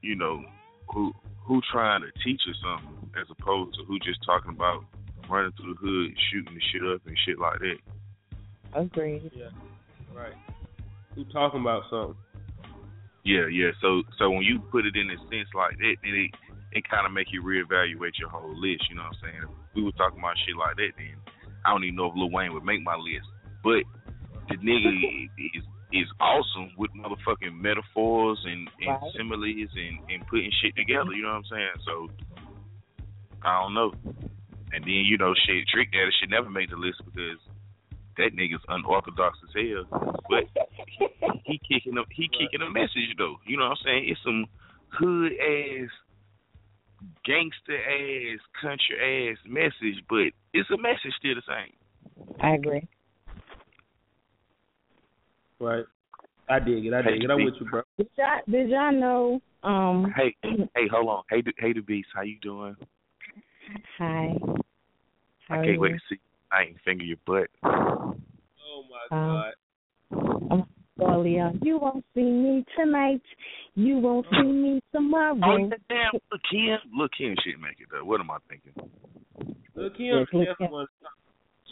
you know, who who trying to teach us something as opposed to who just talking about running through the hood, shooting the shit up and shit like that. Agreed. Yeah. Right. Who talking about something? Yeah, yeah. So so when you put it in a sense like that, then it it kind of make you reevaluate your whole list. You know what I'm saying? If we were talking about shit like that, then I don't even know if Lil Wayne would make my list. But the nigga *laughs* is is awesome with motherfucking metaphors and, and Right. similes and, and putting shit together, you know what I'm saying? So I don't know. And then, you know, shit Trick Daddy should never make the list because that nigga's unorthodox as hell. But he kicking a he kicking a message though. You know what I'm saying? It's some hood ass gangster ass country ass message, but it's a message still the same. I agree. Right. I dig it. I dig it. I'm with you, bro. Did y'all, did y'all know? Um, Hey, hey, hold on. Hey, hey, the beast, how you doing? Hi. How I can't wait to see. I ain't finger your butt. Oh my Um, I'm well, You won't see me tonight. You won't see me tomorrow. Oh, yeah, damn, look Kim, look Kim, shit make it though. What am I thinking? Look Kim, Yes, look definitely one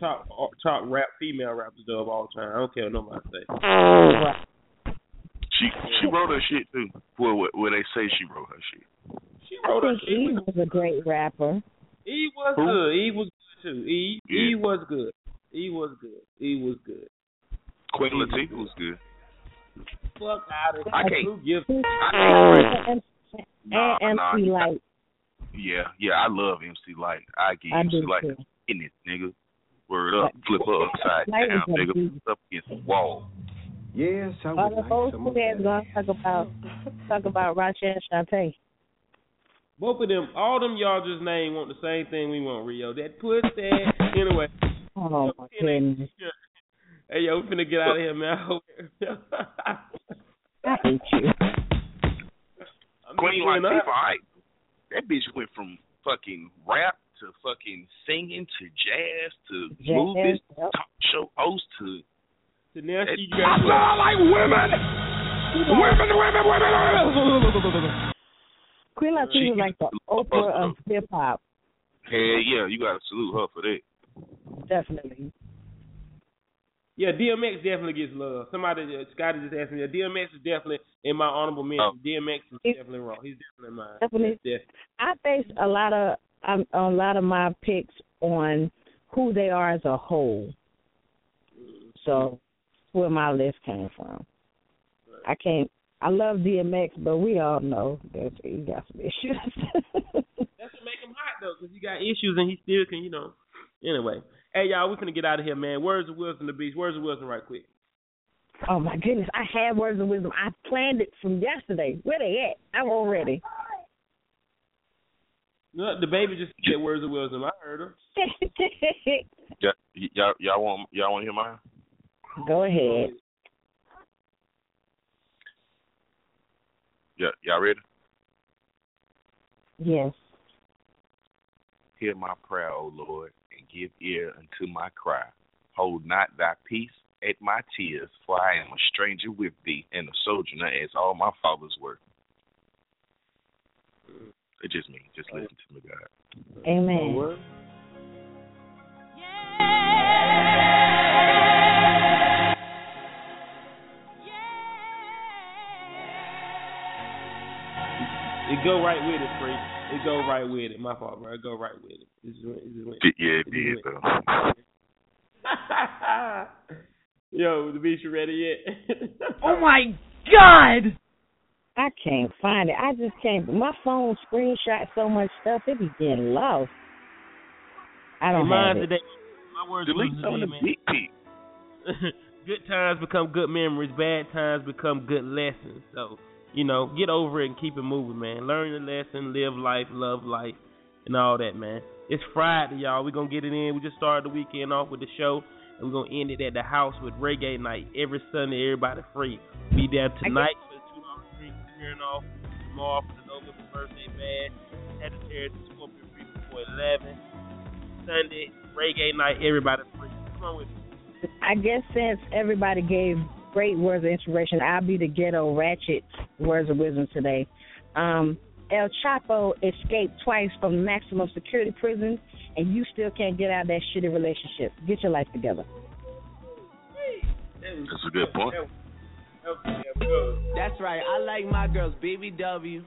top top top rap female rappers though of all time. I don't care what nobody say. She she wrote her shit too. Well, where, where they say she wrote her shit. She I wrote her think shit. Eve was a great rapper. E was Who? good. E was good too. E Yeah. Was good. E was good. E was good. Queen Latifah was good. Fuck out of I can't- Who gives I can't And, Nah, and nah, MC Lyte. Yeah, yeah, I love MC Lyte. I give I MC do Light too. in it, nigga. Word up, flip her upside Light is down, a nigga. beast. Up against the wall. Yes, I All would the like old some school of gonna talk about talk about Rochelle Shantae. Both of them, all them y'all just named want the same thing we want, Rio. That pussy. Anyway. Oh my goodness. Hey yo, we finna get out of here, man. *laughs* I hate you. I'm Queen just saying, Latifah, alright. That bitch went from fucking rap to fucking singing to jazz to Jazz, movies, yep. talk show host to. So now she I got love like women. Women, women, women. Queen Latifah is like the Oprah of hip hop. Hell yeah, you gotta salute her for that. Definitely. Yeah, DMX definitely gets love. Somebody, uh, Scotty just asked me. Yeah, DMX is definitely in my honorable mention. DMX is definitely wrong. He's definitely mine. Definitely. Yes. I base a lot of um, a lot of my picks on who they are as a whole. So, where my list came from. I can't. I love DMX, but we all know that he got some issues. *laughs* That's what make him hot though, because he got issues and he still can, you know. Anyway, hey y'all, we're gonna get out of here, man. Words of wisdom, the beast. Words of wisdom, right quick. oh my goodness, I had words of wisdom. I planned it from yesterday. Where they at? I'm all ready. No, the baby just said words of wisdom. I heard her. *laughs* Yeah, y- y'all, y'all want y'all want to hear mine? Go ahead. Yeah, y'all ready? Yes. Hear my prayer, O Lord, and give ear unto my cry. Hold not thy peace at my tears, for I am a stranger with thee, and a sojourner as all my fathers were. It's just me. Just listen to me, God. Amen. It go right with it, Free. It go right with it. My fault, bro. It go right with it. It just went, it just. Yeah, it did, though. *laughs* Yo, the beast, you ready yet? *laughs* Oh my God! I can't find it. I just can't. My phone screenshot so much stuff, it be getting lost. I don't Mine have it. today. My words Delete was some of the man. big *laughs* good times become good memories. Bad times become good lessons. So, you know, get over it and keep it moving, man. Learn the lesson, live life, love life, and all that, man. It's Friday, y'all. We're going to get it in. We just started the weekend off with the show, and we're going to end it at the house with reggae night every Sunday. Everybody free. Be there tonight for the $2 drink clearing off. Tomorrow for the November birthday bash. Sagittarius and Scorpio free before 11. Sunday, reggae night. Everybody free. Come on with me. I guess since everybody gave great words of inspiration, I'll be the ghetto ratchet words of wisdom today. Um, El Chapo escaped twice from maximum security prison, and you still can't get out of that shitty relationship. Get your life together. That's a good point. That's right. I like my girls BBW.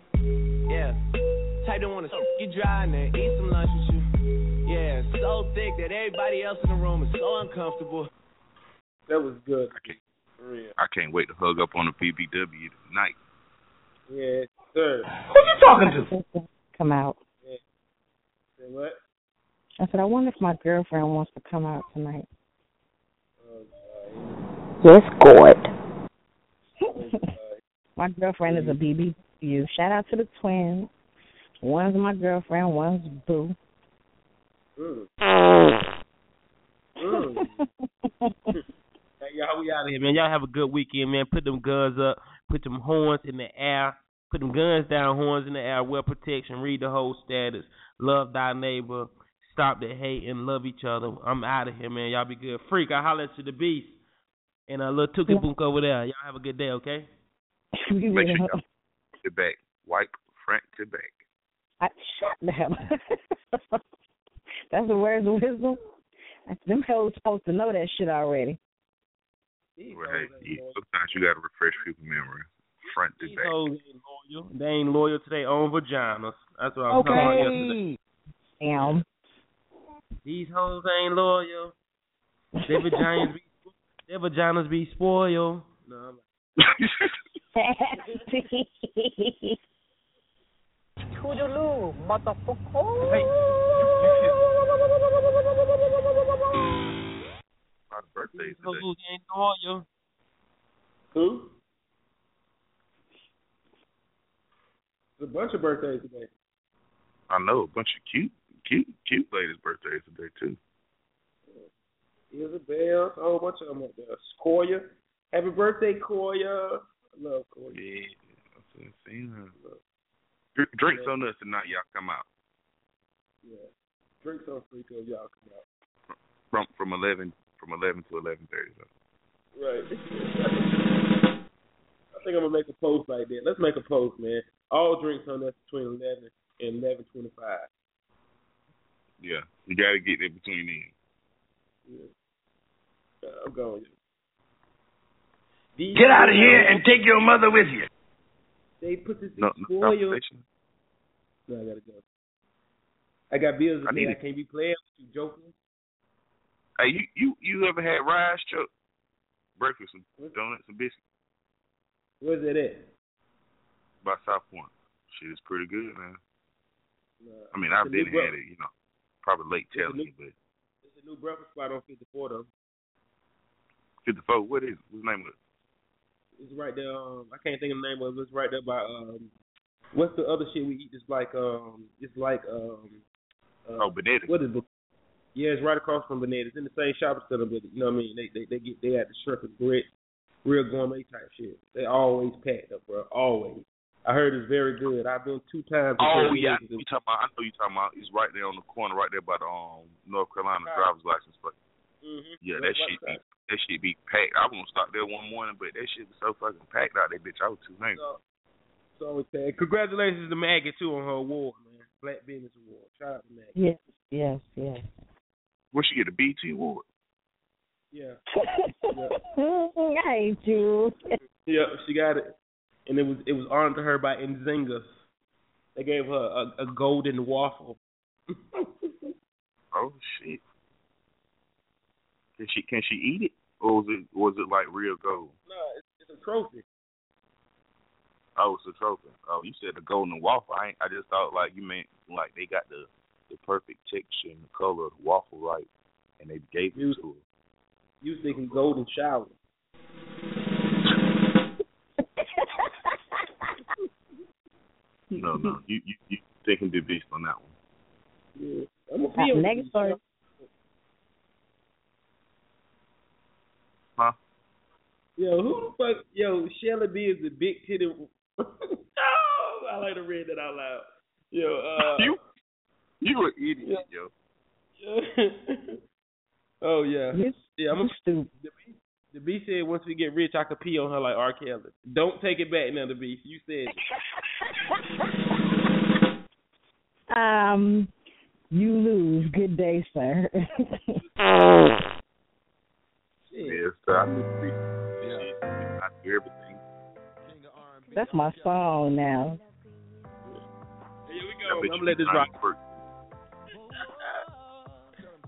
Yeah. Type don't wanna you dry and then eat some lunch with you. Yeah, so thick that everybody else in the room is so uncomfortable. That was good. I can't, For real. I can't wait to hug up on the PBW tonight. Yeah, sir. Who you talking to? Come out. Say what? I said, I wonder if my girlfriend wants to come out tonight. Oh, Yes, God. *laughs* my girlfriend is a BBW. Shout out to the twins. One's my girlfriend, one's boo. Mm. *laughs* Mm. *laughs* Hey, y'all, we out of here, man. Y'all have a good weekend, man. Put them guns up. Put them horns in the air. Put them guns down, horns in the air. Wear protection. Read the whole status. Love thy neighbor. Stop the hate and love each other. I'm out of here, man. Y'all be good. Freak, I holler at you, the beast. And a little Tookie Book over there. Y'all have a good day, okay? *laughs* Make sure y'all get back. Wipe front to back. I, shut them. *laughs* That's the words of wisdom. Them hoes supposed to know that shit already. Well, hey, you- sometimes you gotta refresh people's memory. Front to These back. hoes ain't loyal. They ain't loyal to their own vaginas. That's what I'm talking about yesterday. Damn. These hoes ain't loyal. Their vaginas be their vaginas be spoiled. No, I'm *laughs* Toodaloo, motherfucker. Hey, My birthday's These today. hoes ain't loyal. Who? There's a bunch of birthdays today. I know a bunch of cute, cute, cute ladies' birthdays today too. Isabel, a whole bunch of them up there. Koya. Happy birthday, Koya. I love Koya. Yeah, I'm seeing her. Dr- Drinks on us tonight, y'all come out Yeah. Drinks on free till y'all come out. from from eleven from eleven to eleven thirty. Right. I think I'm gonna make a post like that. Let's make a post, man. All drinks on us between eleven and eleven twenty five. Yeah, you got to get there between then. Yeah. Uh, I'm going. Get out of here and take your mother with you. They put this No, in no spoil. conversation. No, I gotta go. I got bills to I pay. need I it. can't be playing with you, joking. Hey, you you you ever had rice chuck breakfast, some donuts and biscuits Where's it at? by South Point? Shit is pretty good, man. No, I mean, I've been had it, you know, probably late It's telling new- you, but It's a new breakfast spot on 54 though. fifty four. What is it? What's the name of it? It's right there. Um, I can't think of the name of it. It's right there by um. What's the other shit we eat? It's like um. It's like um. Uh, Oh, Benedict. What is it? Yeah, it's right across from Benedict. It's in the same shopping center, but you know what I mean. They they they get they had the shrimp and grits, real gourmet type shit. They always packed up, bro. Always. I heard it's very good. I've been two times. Oh yeah, you talking about? I know you talking about. It's right there on the corner, right there by the um North Carolina driver's license plate. Mm-hmm. Yeah, that shit be that shit be packed. I was gonna stop there one morning, but that shit was so fucking packed out there, bitch. I was too late. So, so always. Congratulations to Maggie too on her award, man. Black Business Award. Shout out to Maggie. Yes, yes, yes. Where she get a BT award? Yeah. *laughs* I hate you. Yeah, she got it, and it was it was honored to her by Nzinga. They gave her a, a golden waffle. *laughs* Oh shit. Can she can she eat it, or was it was it like real gold? No, it's, it's a trophy. Oh, it's a trophy. Oh, you said the golden waffle. I ain't, I just thought like you meant like they got the the perfect texture and the color of the waffle right, and they gave it to her. You was thinking golden shower. No, no, you you you thinking the beast on that one. Yeah. I'm gonna next story. Huh? Yo, who the fuck? Yo, Shelly B is the big titty. *laughs* oh, I like to read that out loud. Yo, uh, you you an idiot, yo. *laughs* oh yeah, You- yeah. I'm you a, stupid. the B, the B said once we get rich, I could pee on her like R. Kelly. Don't take it back now, the B. You said. it. Um, you lose. Good day, sir. Yes, sir. I just be, yeah. I do everything. That's my song now. Here we go. I'm gonna let this rock.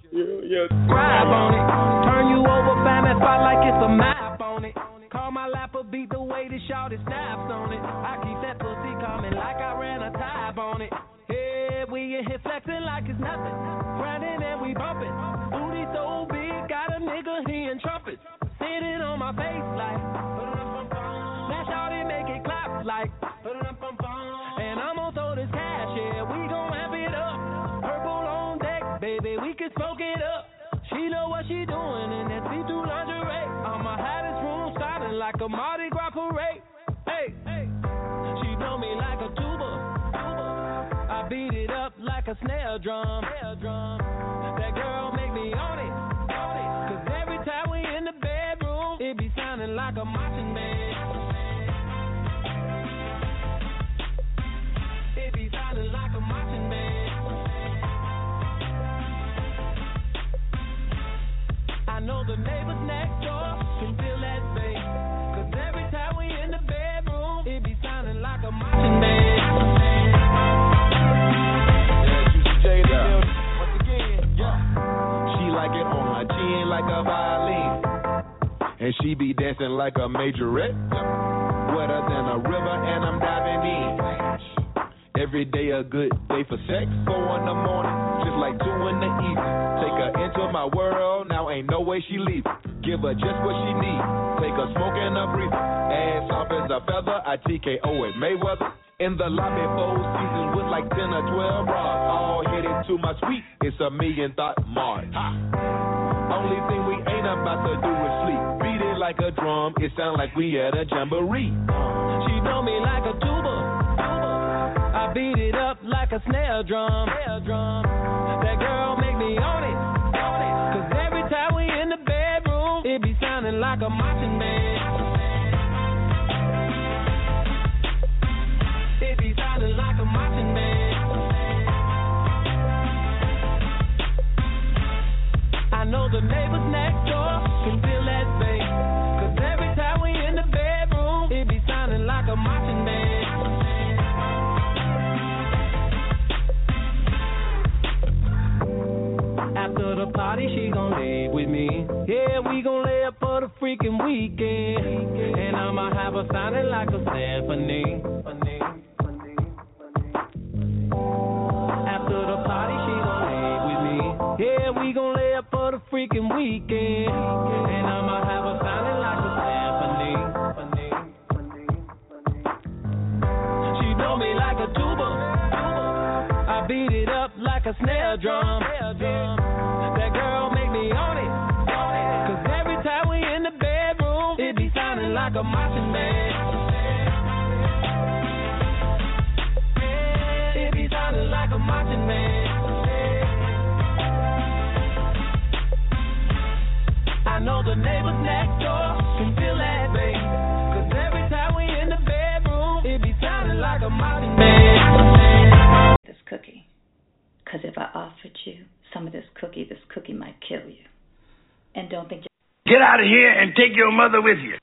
Grab on it. Turn you over, find that spot like it's a map on it. Call my lapper, beat the way the shorty snaps on it. I keep that pussy coming like I ran a tab on it. Yeah, we in here flexing like it's nothing. Grinding and we bumping. Booty so big, got a nigga hearing trumpets. Sitting on my face like. Now shorty make it clap like. She doing in that see-through lingerie. I'm a hottest room, styling like a Mardi Gras parade. Hey, hey, she blow me like a tuba. I beat it up like a snare drum. That girl make me on it. Cause every time we in the bedroom, it be sounding like a marching band. Like a majorette. Wetter than a river, and I'm diving in. Every day a good day for sex. Four in the morning, just like two in the evening. Take her into my world, now ain't no way she leave. Give her just what she need. Take her smoking a breather. Ass soft as a feather, I TKO at Mayweather. In the lobby, four seasons with like 10 or 12 bras. All headed to my suite, it's a million thought march. Ha. Only thing we ain't about to do is sleep. Like a drum, it sound like we at a jamboree. She blow me like a tuba. I beat it up like a snare drum. That girl make me on it. Cause every time we in the bedroom, it be sounding like a marching band. It be sounding like a marching band. I know the neighbors next the party, she gon' leave with me. Yeah, we gon' lay up for the freaking weekend. And I'ma have her sounding like a symphony. After the party, she gon' leave with me. Yeah, we gon' lay up for the freaking weekend. And I'ma have her sounding like a symphony. She blow me like a tuba. I beat it up like a snare drum. On it. Cause every time we in the bedroom, it be sounding like a marching band. Cause every time we in the bedroom, it be sounding like a marching band. this cookie. Because if I offered you some of this cookie, this cookie might kill you. And don't think Get out of here and take your mother with you.